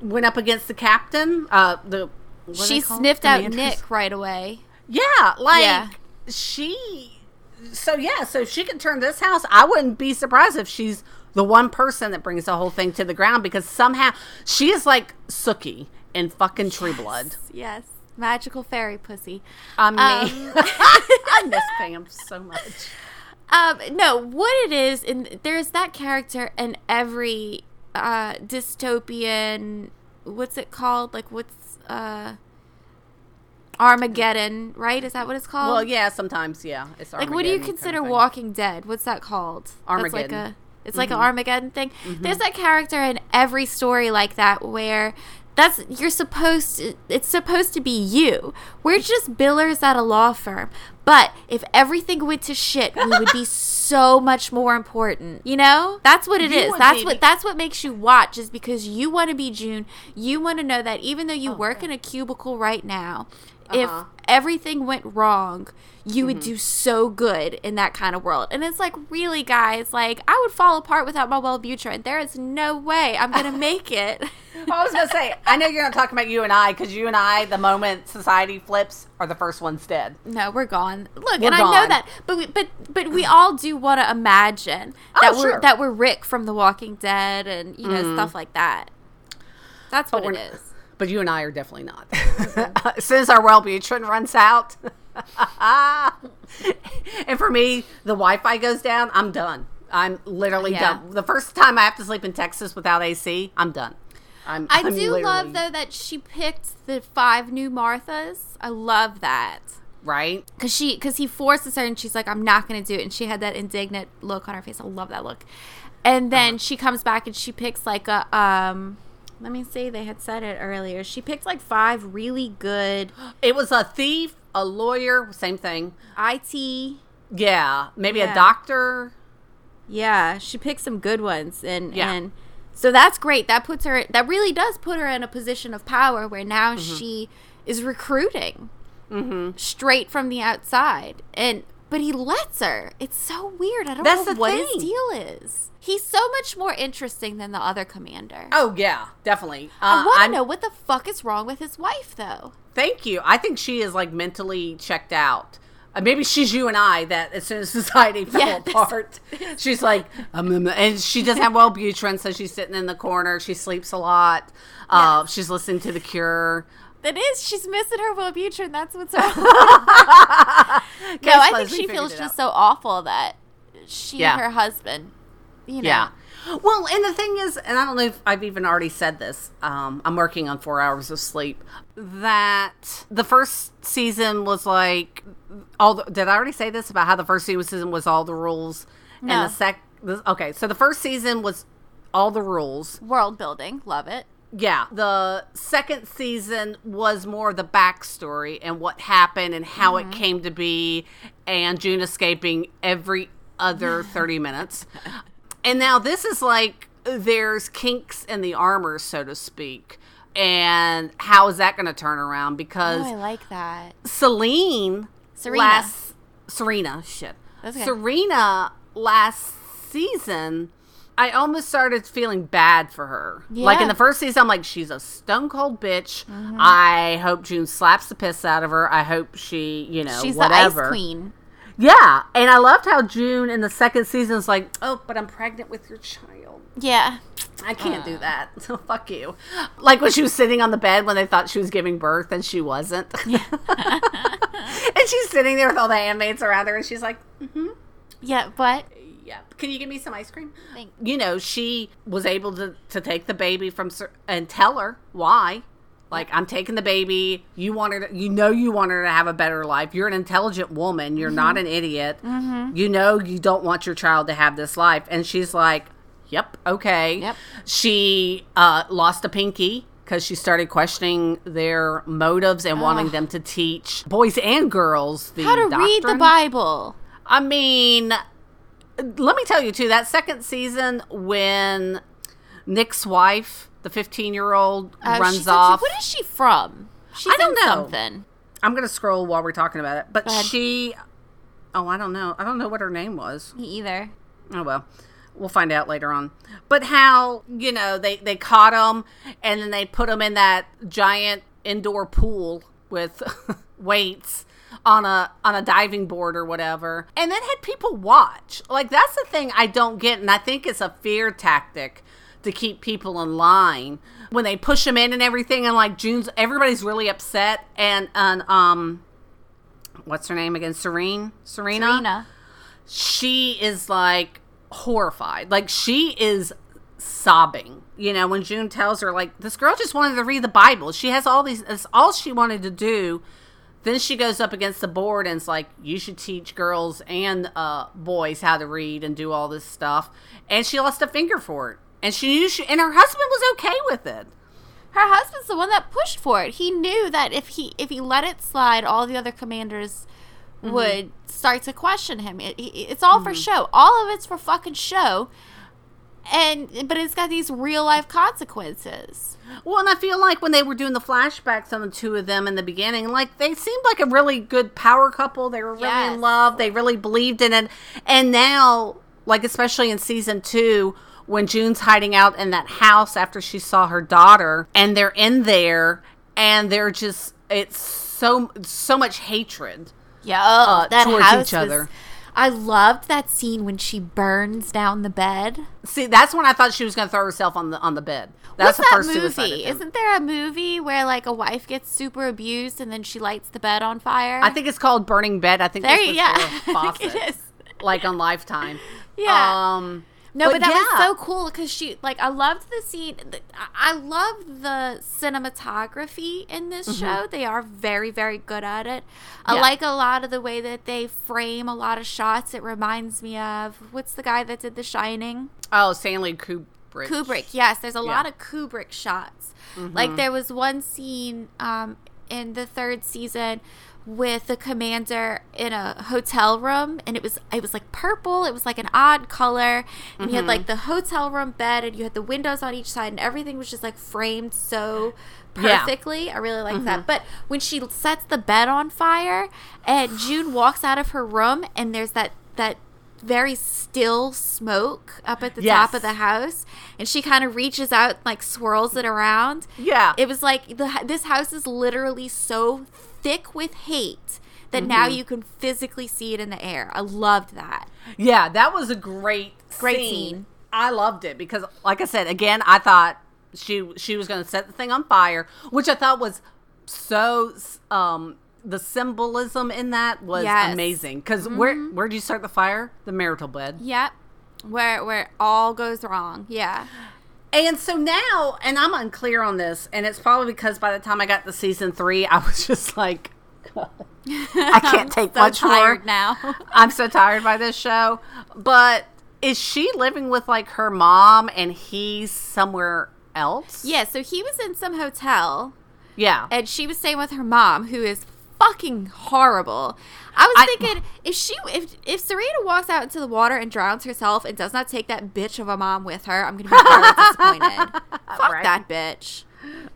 Went up against the captain. Uh the She they call it? sniffed out Nick right away. Yeah, like Yeah. she. So yeah, so if she could turn this house. I wouldn't be surprised if she's the one person that brings the whole thing to the ground because somehow she is like Sookie in fucking True Blood. Yes. Magical fairy pussy. I mean, Um, <laughs> I miss Pam so much. Um, no, what it is, and there's that character in every uh dystopian. What's it called? Like, what's uh Armageddon? Right? Is that what it's called? Well, yeah, sometimes yeah. It's Like, what do you Armageddon kind of consider. Walking Dead? What's that called? Armageddon. That's like a. It's like an Armageddon thing. There's that character in every story like that where that's you're supposed to, it's supposed to be you. We're just billers at a law firm. But if everything went to shit, we would be <laughs> so much more important. You know? That's what it You is. That's what that's what makes you watch is because you want to be June. You want to know that even though you work in a cubicle right now, Uh-huh. if everything went wrong, you would do so good in that kind of world. And it's like, really, guys, like I would fall apart without my well Wellbutrin. There is no way I'm gonna <laughs> make it. I was gonna say, I know you're not talking about you and I because you and I, the moment society flips, are the first ones dead. no, we're gone. Look, We're and I know that, but we, but but we all do want to imagine Oh, that we're sure. Mm-hmm. that we're Rick from The Walking Dead and you know stuff like that. That's what we're it is. But you and I are definitely not. as soon as our Wellbutrin runs out, <laughs> and for me, the Wi-Fi goes down, I'm done. I'm literally Yeah. done. The first time I have to sleep in Texas without AC, I'm done. I'm, I I'm do love though that she picked the five new Marthas. I love that. right. Cause she, cause he forces her, and she's like, "I'm not gonna do it," and she had that indignant look on her face. I love that look. And then Uh-huh. she comes back and she picks like a um. Let me see. They had said it earlier. She picked like five really good <gasps> It was a thief, a lawyer, same thing. IT. Yeah, maybe Yeah. a doctor. Yeah, she picked some good ones, and Yeah. and so that's great. That puts her. That really does put her in a position of power where now Mm-hmm. she is recruiting straight from the outside, and but he lets her. It's so weird. I don't That's know what thing. his deal is. He's so much more interesting than the other commander. Oh yeah, definitely. I Uh, want I'm- to know what the fuck is wrong with his wife, though. Thank you. I think she is like mentally checked out. Uh, maybe she's you and I that as soon as <laughs> society fell Yeah, this- apart, <laughs> she's like, um, um, and she doesn't have Wellbutrin, so she's sitting in the corner. She sleeps a lot. Uh, She's listening to The Cure. That is, she's missing her Will Butcher, and That's what's <laughs> wrong. <laughs> no, I think she feels just so awful that she Yeah. and her husband, you know, Yeah. Well, and the thing is, and I don't know if I've even already said this. Um, I'm working on four hours of sleep. That the first season was like all. The, did I already say this about how the first season was all the rules, No. and the sec. Okay, so the first season was all the rules. world building. Love it. Yeah. The second season was more the backstory and what happened and how it mm-hmm. came to be, and June escaping every other <laughs> 30 minutes. And now this is like there's kinks in the armor, so to speak. and how is that going to turn around? Oh, because Oh, I like that. Celine Serena. last Serena shit. Okay. Serena last season I almost started feeling bad for her. Like in Mm-hmm. the first season, I'm like, she's a stone cold bitch. I hope June slaps the piss out of her. I hope she, you know, She's whatever. the ice queen. Yeah, and I loved how June in the second season is like, oh, but I'm pregnant with your child. Yeah. I can't Uh. do that. <laughs> So fuck you. Like when she was sitting on the bed when they thought she was giving birth and she wasn't. <laughs> Yeah. <laughs> and she's sitting there with all the handmaids around her and she's like, mm-hmm. Yeah, but Yeah. Can you give me some ice cream? Thank- You know, she was able to, to take the baby from Ser- and tell her why. Like, I'm taking the baby. You want her to, you know, you want her to have a better life. You're an intelligent woman. You're not an idiot. You know, you don't want your child to have this life. And she's like, yep, okay. Yep. She uh, lost a pinky because she started questioning their motives and wanting them to teach boys and girls the how to read the. Bible. I mean, let me tell you too. That second season, when Nick's wife, the fifteen-year-old, Uh, runs she's a- off. what is she from? She's I don't know. something. I'm gonna scroll while we're talking about it. But she, oh, I don't know. I don't know what her name was. Me either. Oh well, we'll find out later on. But how you know they they caught him and then they put him in that giant indoor pool with <laughs> weights on a on a diving board or whatever, and then had people watch. Like that's the thing I don't get, and I think it's a fear tactic to keep people in line when they push them in and everything. And like June's, everybody's really upset, and and um. What's her name again? Serene? Serena? Serena. she is like horrified. Like she is sobbing. You know, when June tells her like this girl just wanted to read the Bible. She has all these it's all she wanted to do. Then she goes up against the board and it's like you should teach girls and uh, boys how to read and do all this stuff. And she lost a finger for it. And she knew she and her husband was okay with it. Her husband's the one that pushed for it. He knew that if he if he let it slide, all the other commanders Mm-hmm. would start to question him. It, it- it's all for show. All of it's for fucking show. And but it's got these real life consequences. Well, and I feel like when they were doing the flashbacks on the two of them in the beginning, like they seemed like a really good power couple. They were really Yes. in love. They really believed in it. And now, like especially in season two, when June's hiding out in that house after she saw her daughter, and they're in there, and they're just it's so so much hatred. Yeah, Uh, that towards house each other. was- I loved that scene when she burns down the bed. See, that's when I thought she was going to throw herself on the on the bed. That's What's the that first suicide movie? Isn't there a movie where like a wife gets super abused and then she lights the bed on fire? I think it's called Burning Bed. I think there, yeah, Farrah <laughs> I think it is. like on Lifetime. Yeah. Um, No, but, that yeah. was so cool because she like I loved the scene. I- I love the cinematography in this show. They are very very good at it. I Mm-hmm. Like a lot of the way that they frame a lot of shots. It reminds me of what's the guy that did The Shining? Oh, Stanley Kubrick. Kubrick. Yes, there's a Yeah. lot of Kubrick shots. Mm-hmm. Like there was one scene um, in the third season with the commander in a hotel room and it was it was like purple it was like an odd color and you had Mm-hmm. like the hotel room bed and you had the windows on each side and everything was just like framed so Yeah. Mm-hmm. perfectly i really like that but when she sets the bed on fire and june walks out of her room and there's that that very still smoke up at the top of the house and she kind of reaches out like swirls it around Yeah. it was like the this house is literally so thick with hate that now Mm-hmm. you can physically see it in the air i loved that yeah, that was a great Great scene. scene. I loved it because, like I said, again, I thought she she was going to set the thing on fire, which I thought was so. Um, the symbolism in that was Yes. Mm-hmm. amazing. Because where where'd you start the fire? The marital bed. yep where where it all goes wrong yeah And so now, and I'm unclear on this, and it's probably because by the time I got to season three, I was <laughs> just like, I can't <laughs> take so much tired more. now <laughs> I'm so tired by this show. But is she living with like her mom and he's somewhere else? yeah so he was in some hotel Yeah. and she was staying with her mom who is fucking horrible i was I- thinking if she if if serena walks out into the water and drowns herself and does not take that bitch of a mom with her i'm gonna be very <laughs> disappointed fuck Right. that bitch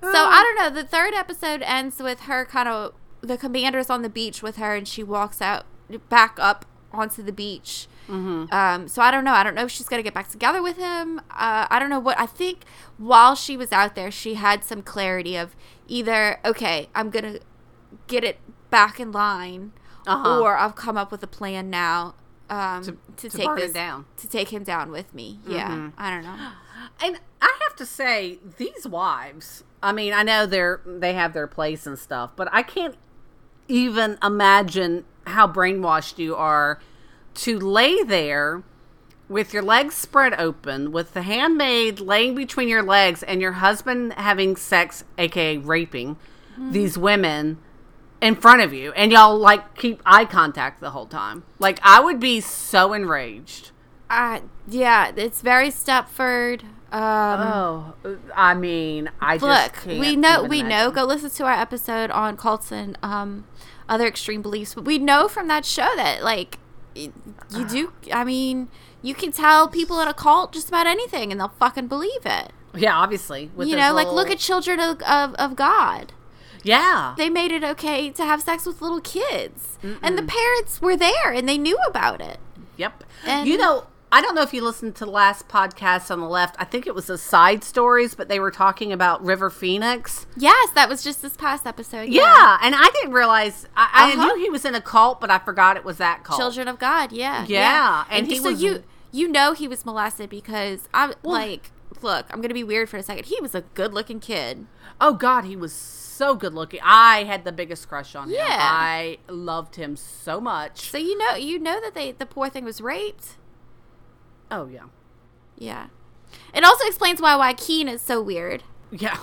So I don't know. The third episode ends with her kind of the commander's on the beach with her, and she walks out back up onto the beach. Mm-hmm. Um, so I don't know. I don't know if she's gonna get back together with him. Uh, I don't know what. I think while she was out there, she had some clarity of either okay, I'm gonna get it back in line, Uh-huh. or I've come up with a plan now um, to, to take this down. to take him down with me. Yeah, Mhm. I don't know. <gasps> And I have to say, these wives. I mean, I know they're they have their place and stuff, but I can't even imagine how brainwashed you are to lay there with your legs spread open, with the handmaid laying between your legs, and your husband having sex, aka raping, these women in front of you, and y'all like keep eye contact the whole time. Like I would be so enraged. Uh, yeah, it's very Stepford. Um, Oh, I mean, I just look, we know, we know. Go listen to our episode on cults and um, other extreme beliefs. But we know from that show that like you do. I mean, you can tell people in a cult just about anything, and they'll fucking believe it. Yeah, obviously. With you know, like look at children of, of of God. Yeah, They made it okay to have sex with little kids, and the parents were there and they knew about it. yep. And- you know, I don't know if you listened to the last podcast on the left. I think it was the side stories, but they were talking about River Phoenix. Yes, that was just this past episode. Yeah, and I didn't realize. I, I Uh-huh. knew he was in a cult, but I forgot it was that cult. Children of God, yeah, Yeah, and and, he so was- you you know he was molested because I'm like, look, I'm gonna be weird for a second. He was a good looking kid. Oh God, he was so good looking. I had the biggest crush on him. Yeah. I loved him so much. So you know you know that they the poor thing was raped. Oh yeah, Yeah, it also explains why Joaquin is so weird. yeah.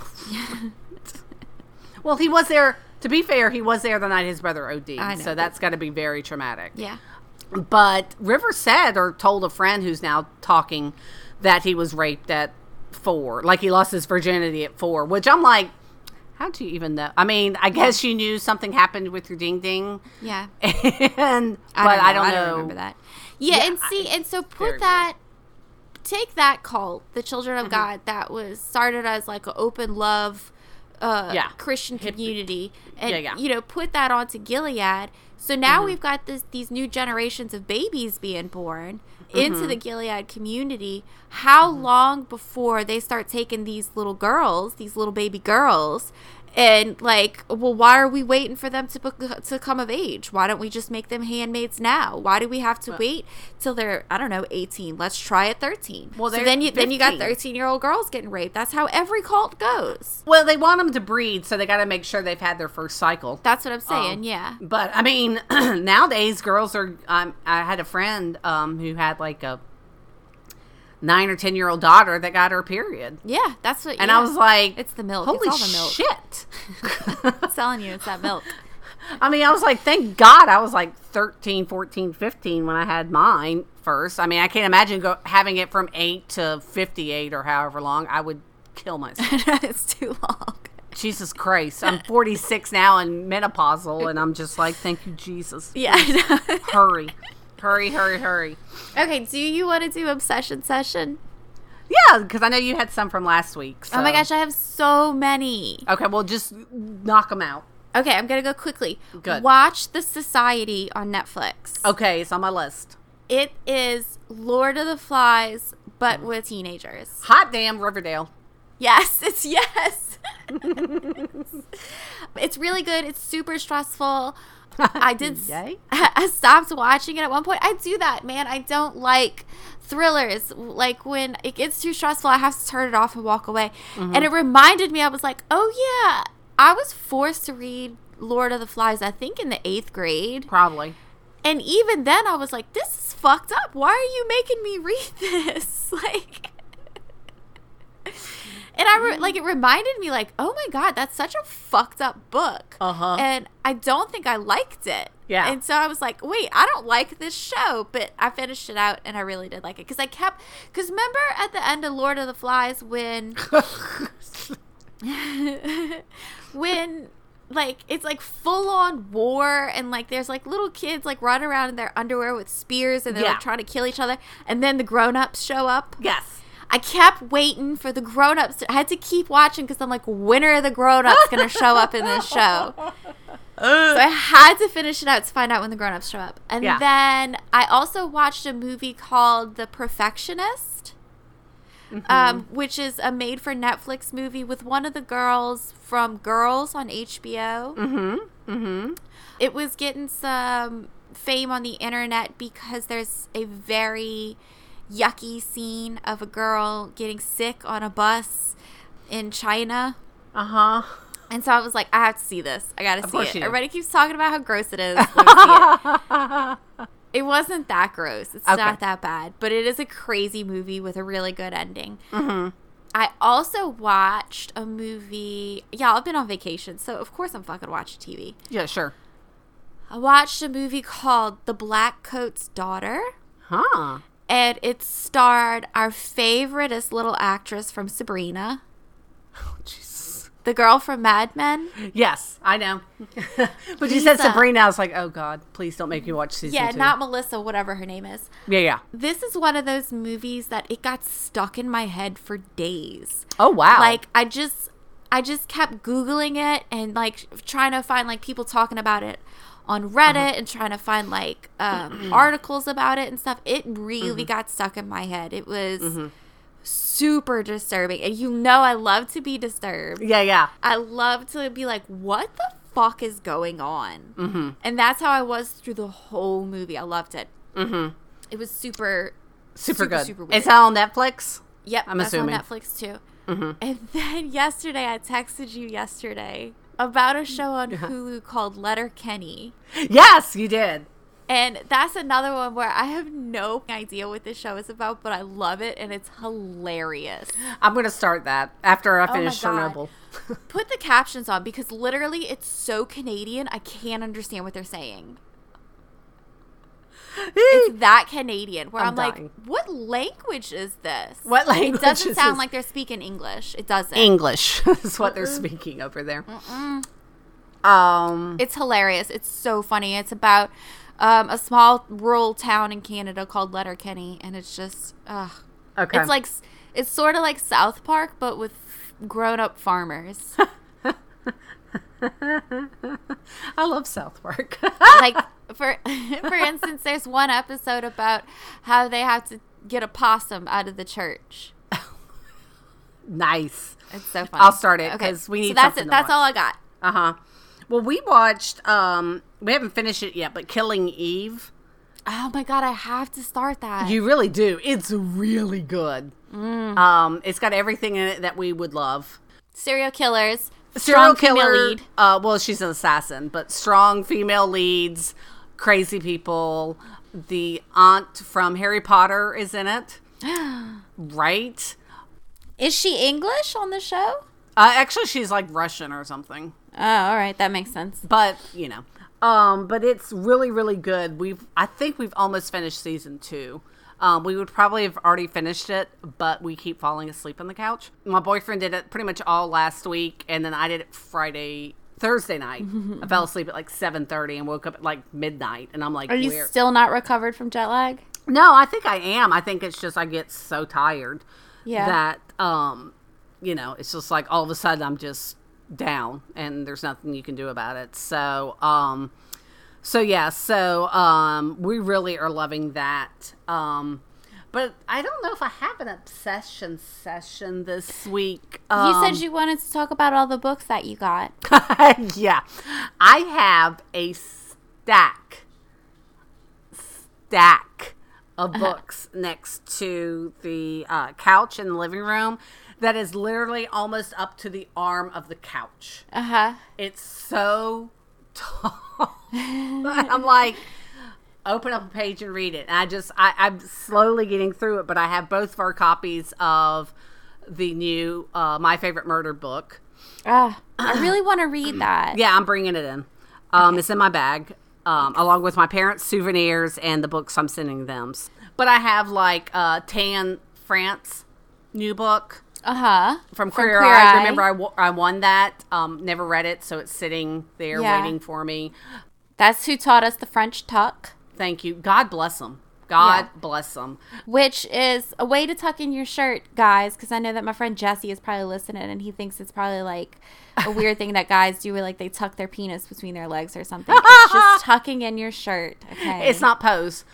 well, he was there. To be fair, he was there the night his brother OD'd, so that's got to be very traumatic. Yeah, But River said or told a friend who's now talking that he was raped at four, like he lost his virginity at four. Which I'm like, how do you even know? I mean, I guess you knew something happened with your ding ding, yeah. <laughs> and I but don't know. I don't know. remember that. Yeah, Yeah, and see, I- and so put that, take that cult, the Children Mm-hmm. of God, that was started as like an open love, uh, Yeah. Christian Hip- community, and Yeah, yeah. you know, put that onto Gilead. So Mm-hmm. now we've got this these new generations of babies being born into Mm-hmm. the Gilead community. How long before they start taking these little girls, these little baby girls? And like, well, why are we waiting for them to bec- to come of age? Why don't we just make them handmaids now? Why do we have to wait till they're I don't know eighteen? Let's try at thirteen. Well, so then you then you got thirteen year old girls getting raped. That's how every cult goes. Well, they want them to breed, so they got to make sure they've had their first cycle. That's what I'm saying. Um, yeah. But I mean, <clears throat> nowadays girls are. Um, I had a friend um, who had like a nine or ten year old daughter that got her period, Yeah, that's what. and yeah. I was like, It's the milk. Holy it's all the milk. shit! <laughs> I'm telling you, it's that milk. <laughs> I mean, I was like, thank God I was like 13, 14, 15 when I had mine first. I mean, I can't imagine go, having it from 8 to 58 or however long. I would kill myself. <laughs> it's too long. Jesus Christ. I'm 46 now and menopausal, and I'm just like, thank you, Jesus. Yeah. Hurry. Hurry, hurry, hurry. okay. Do you want to do obsession session? Yeah, because I know you had some from last week. Oh my gosh, I have so many. Okay, well, just knock them out. Okay, I'm gonna go quickly. Good. Watch The Society on Netflix. Okay, it's on my list. It is Lord of the Flies, but with teenagers. Hot damn Riverdale. Yes, <laughs> it's yes. <laughs> it's really good. It's super stressful. <laughs> I did. Yay. <laughs> I stopped watching it at one point. I do that, man. I don't like thrillers. Like when it gets too stressful, I have to turn it off and walk away. Mm-hmm. And it reminded me. I was like, oh yeah, I was forced to read Lord of the Flies. I think in the eighth grade. Probably. And even then, I was like, this is fucked up. Why are you making me read <laughs> this? Like. And I re- like it reminded me like, oh my god, that's such a fucked up book. Uh-huh. And I don't think I liked it. Yeah. And so I was like, wait, I don't like this show, but I finished it out and I really did like it because I kept because remember at the end of Lord of the Flies when <laughs> when like it's like full on war and like there's like little kids like run around in their underwear with spears and they're Yeah. like trying to kill each other and then the grown ups show up. yes. I kept waiting for the grown ups. To, I had to keep watching because I'm like, when are the grown ups going to show up in this show? <laughs> So I had to finish it out to find out when the grown ups show up. And Yeah. then I also watched a movie called The Perfectionist, um, which is a made for Netflix movie with one of the girls from Girls on HBO. Mm-hmm. Mm-hmm. It was getting some fame on the internet because there's a very yucky scene of a girl getting sick on a bus in China. Uh-huh. And so I was like, I have to see this. I got to see it. Everybody keeps talking about how gross it is. Let me see it. <laughs> It wasn't that gross. It's Okay. not that bad, but it is a crazy movie with a really good ending. Mm-hmm. I also watched a movie. Yeah, I've been on vacation, so of course I'm fucking watching TV. Yeah, sure. I watched a movie called The Blackcoat's Daughter, Huh. And it starred our favoriteest little actress from Sabrina, Oh, Jesus. the girl from Mad Men. Yes, I know. <laughs> but you said Sabrina, I was like, oh God, please don't make me watch season Yeah, two. not Melissa, whatever her name is. Yeah, yeah. This is one of those movies that it got stuck in my head for days. Oh wow. Like I just I just kept googling it and like trying to find like people talking about it on Reddit Uh-huh. and trying to find like um, articles about it and stuff. It really Mm-hmm. got stuck in my head. It was super disturbing. And you know I love to be disturbed. Yeah, yeah. I love to be like, what the fuck is going on? Mm-hmm. And that's how I was through the whole movie. I loved it. Mm-hmm. It was super, Super, good. super weird. it's on Netflix. Yep, I'm that's assuming. on Netflix too. Mm-hmm. And <laughs> then yesterday, I texted you yesterday about a <laughs> show on Hulu called Letterkenny. Yes, you did. And that's another one where I have no idea what this show is about, but I love it and it's hilarious. I'm gonna start that after I Oh finish God. Chernobyl. Put the captions on because literally it's so Canadian, I can't understand what they're saying. It's <laughs> that Canadian where I'm I'm, like, what language is this? What language It doesn't sound this? like they're speaking English. It doesn't. English <laughs> is what they're speaking over there. Um, It's hilarious. It's so funny. It's about um, a small rural town in Canada called Letterkenny, and it's just, ugh. okay. It's like it's sort of like South Park, but with grown-up farmers. <laughs> <laughs> I love South Park. <laughs> like for <laughs> for instance, there's one episode about how they have to get a possum out of the church. nice. It's so funny. I'll start it, 'cause we need So that's it. That's watch. all I got. Uh huh. Well, we watched. Um, we haven't finished it yet, but Killing Eve. Oh my god, I have to start that. You really do. It's really good. Mm. Um, it's got everything in it that we would love. Serial killers. Serial strong female killer. lead. Uh, well, she's an assassin, but strong female leads, crazy people. The aunt from Harry Potter is in it, <gasps> right? Is she English on the show? Uh, actually, she's like Russian or something. Oh, all right, that makes sense. but you know um but it's really really good we've i think we've almost finished season two um, we would probably have already finished it, but we keep falling asleep on the couch. My boyfriend did it pretty much all last week, and then I did it Friday, Thursday night. I fell asleep at like seven thirty and woke up at like midnight, and I'm like, Are you "Where-" still not recovered from jet lag? No, I think I am. I think it's just I get so tired Yeah. that um, you know, it's just like all of a sudden I'm just down and there's nothing you can do about it. So, um so yeah, so um we really are loving that. Um but I don't know if I have an obsession session this week. you Um, said you wanted to talk about all the books that you got. <laughs> yeah. I have a stack stack of books next to the uh, couch in the living room that is literally almost up to the arm of the couch. Uh huh. It's so tall. I'm like, open up a page and read it. And I just, I, I'm slowly getting through it, but I have both of our copies of the new uh, My Favorite Murder book. Ah, I really want to read <clears throat> that. Yeah, I'm bringing it in. Um, It's in my bag, um, along with my parents' souvenirs and the books I'm sending them. But I have like uh, Tan France new book Uh huh. from Queer, Eye. Remember, I, wo- I won that. Um, never read it, so it's sitting there Yeah. waiting for me. That's who taught us the French tuck. Thank you. God bless them. God Yeah. bless them. which is a way to tuck in your shirt, guys. Because I know that my friend Jesse is probably listening, and he thinks it's probably like a weird thing that guys do, where like they tuck their penis between their legs or something. It's just <laughs> tucking in your shirt. Okay, It's not pose.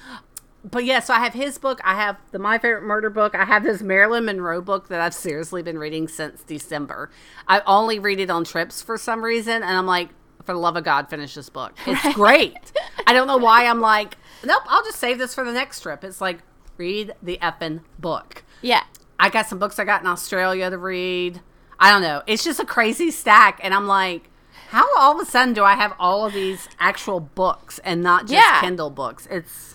But yeah, so I have his book. I have the My Favorite Murder book. I have this Marilyn Monroe book that I've seriously been reading since December. I only read it on trips for some reason, and I'm like, for the love of God, finish this book. It's great. I don't know why I'm <laughs> like, nope, I'll just save this for the next trip. It's like, read the effing book. Yeah, I got some books I got in Australia to read. I don't know. It's just a crazy stack, and I'm like, how all of a sudden do I have all of these actual books and not just Yeah. Kindle books? It's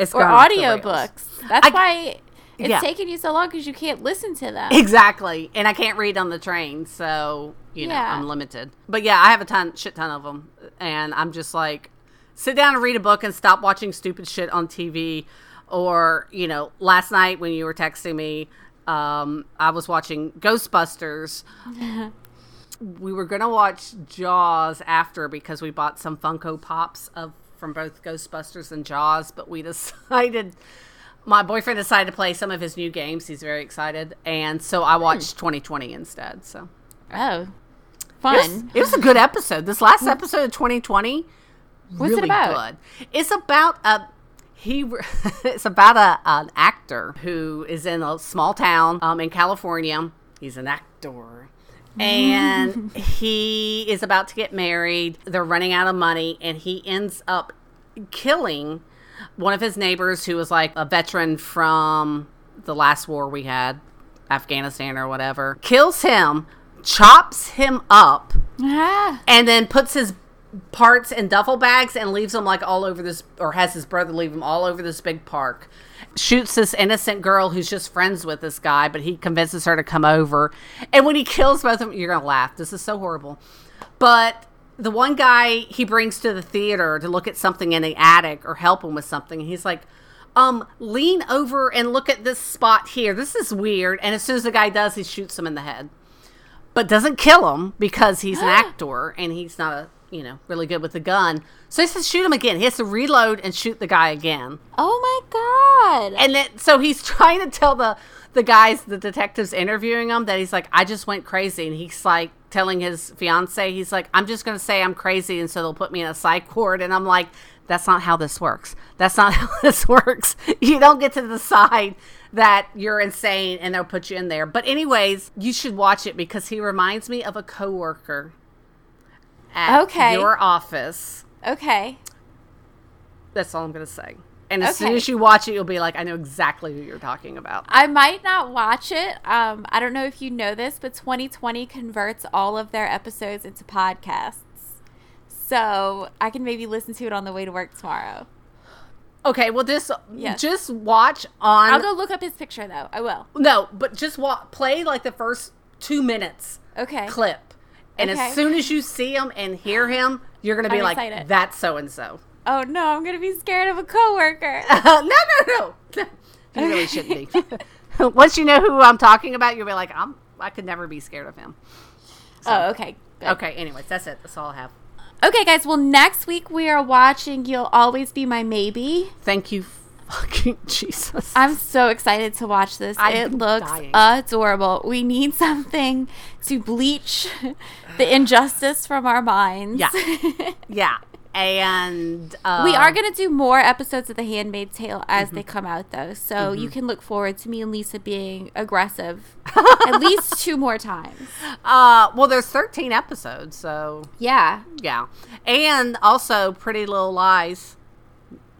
it's or gone off the audio books. That's I- why it's Yeah. taking you so long because you can't listen to them. Exactly, and I can't read on the train, so you know Yeah. I'm limited. But yeah, I have a ton, shit ton of them, and I'm just like, sit down and read a book and stop watching stupid shit on TV. Or you know, last night when you were texting me, um, I was watching Ghostbusters. <laughs> we were gonna watch Jaws after because we bought some Funko Pops of from both Ghostbusters and Jaws, but we <laughs> decided my boyfriend decided to play some of his new games. He's very excited, and so I watched 2020 instead. So Oh, it fun. was, it was a good episode. This last episode of 2020, What's it about? good. It's about a he. <laughs> It's about a an actor who is in a small town um, in California. He's an actor. And he is about to get married. They're running out of money, and he ends up killing one of his neighbors who was like a veteran from the last war we had, Afghanistan or whatever. Kills him, chops him up, Ah, and then puts his parts in duffel bags and leaves them like all over this or has his brother leave them all over this big park shoots this innocent girl who's just friends with this guy but he convinces her to come over. And when he kills both of them you're gonna laugh. This is so horrible. But the one guy he brings to the theater to look at something in the attic or help him with something he's like um lean over and look at this spot here. This is weird. And as soon as the guy does he shoots him in the head but doesn't kill him because he's an <gasps> actor and he's not a you know really good with the gun. So he says shoot him again. He has to reload and shoot the guy again. oh my god! And then so he's <laughs> trying to tell the the guys, the detectives interviewing him that he's like, I just went crazy, and he's like telling his fiance, he's like, I'm just gonna say I'm crazy, and so they'll put me in a psych ward, and I'm like. That's not how this works. That's not <laughs> how this works. You don't get to decide that you're insane and they'll put you in there. But anyways, you should watch it because he reminds me of a coworker at Okay. your office. okay, That's all I'm gonna say. And as soon as you watch it, you'll be like, I know exactly who you're talking about. I might not watch it. Um, I don't know if you know this, but 2020 converts all of their episodes into podcasts. So I can maybe listen to it on the way to work tomorrow. Okay, well, this Yes. just watch on. I'll go look up his picture though. I will. no, but just wa- play like the first two minutes Okay. clip, and Okay. as soon as you see him and hear him, you're gonna be I'm like, excited. "That's so and so." Oh no, I'm gonna be scared of a coworker. <laughs> No, no, no. <laughs> You really shouldn't be. <laughs> Once you know who I'm talking about, you'll be like, "I'm." I could never be scared of him. oh, okay. Good. Okay. Anyways, that's it. That's all I have. Okay, guys. Well, next week we are watching "You'll Always Be My Maybe." Thank you, fucking <laughs> Jesus. I'm so excited to watch this. I'm it looks dying. adorable. We need something to bleach <laughs> the injustice from our minds. Yeah. <laughs> yeah, and uh, we are going to do more episodes of The Handmaid's Tale as Mm-hmm. they come out, though. So you can look forward to me and Lisa being aggressive <laughs> at least two more times. Uh, well, there's 13 episodes, so Yeah. yeah, and also Pretty Little Lies,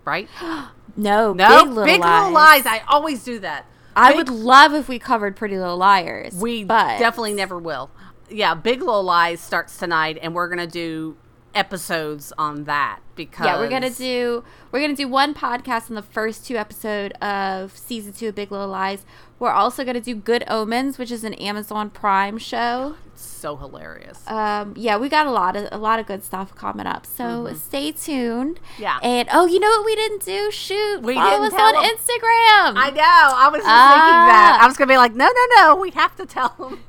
right? <gasps> No, No, Big Little Big Lies. Little Lies. I always do that. I Big- would love if we covered Pretty Little Liars. We but definitely never will. Yeah, Big Little Lies starts tonight, and we're gonna do episodes on that because Yeah, we're gonna do we're gonna do one podcast on the first two episode of season two of Big Little Lies. We're also gonna do Good Omens, which is an Amazon Prime show. so hilarious. Um, yeah, we got a lot of a lot of good stuff coming up. So stay tuned. Mm-hmm. Yeah. And oh, you know what we didn't do? Shoot, We follow us on tell 'em. Instagram. I know. I was just thinking that. Ah. I was gonna be like, no, no, no. We have to tell them.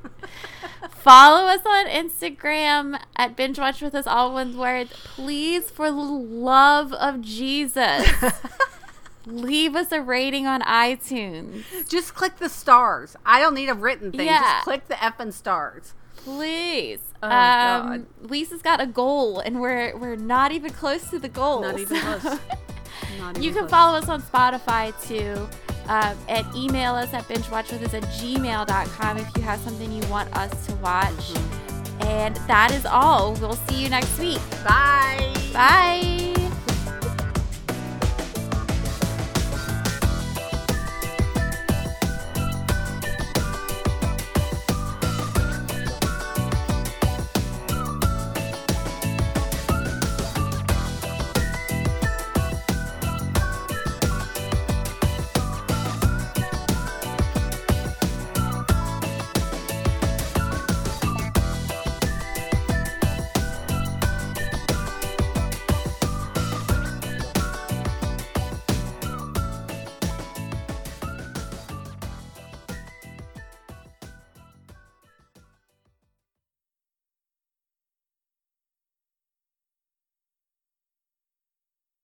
Follow us on Instagram at binge watch with us all one word. Please, for the love of Jesus. <laughs> leave us a rating on iTunes. Just click the stars. I don't need a written thing. Yeah. Just click the effing stars. Please. Oh, um, God. Lisa's got a goal, and we're we're not even close to the goal. Not even close. <laughs> Not you can close. follow us on Spotify too. Um, and email us at bingewatchwithus at gmail.com if you have something you want us to watch. Mm-hmm. And that is all. We'll see you next week. Bye. Bye.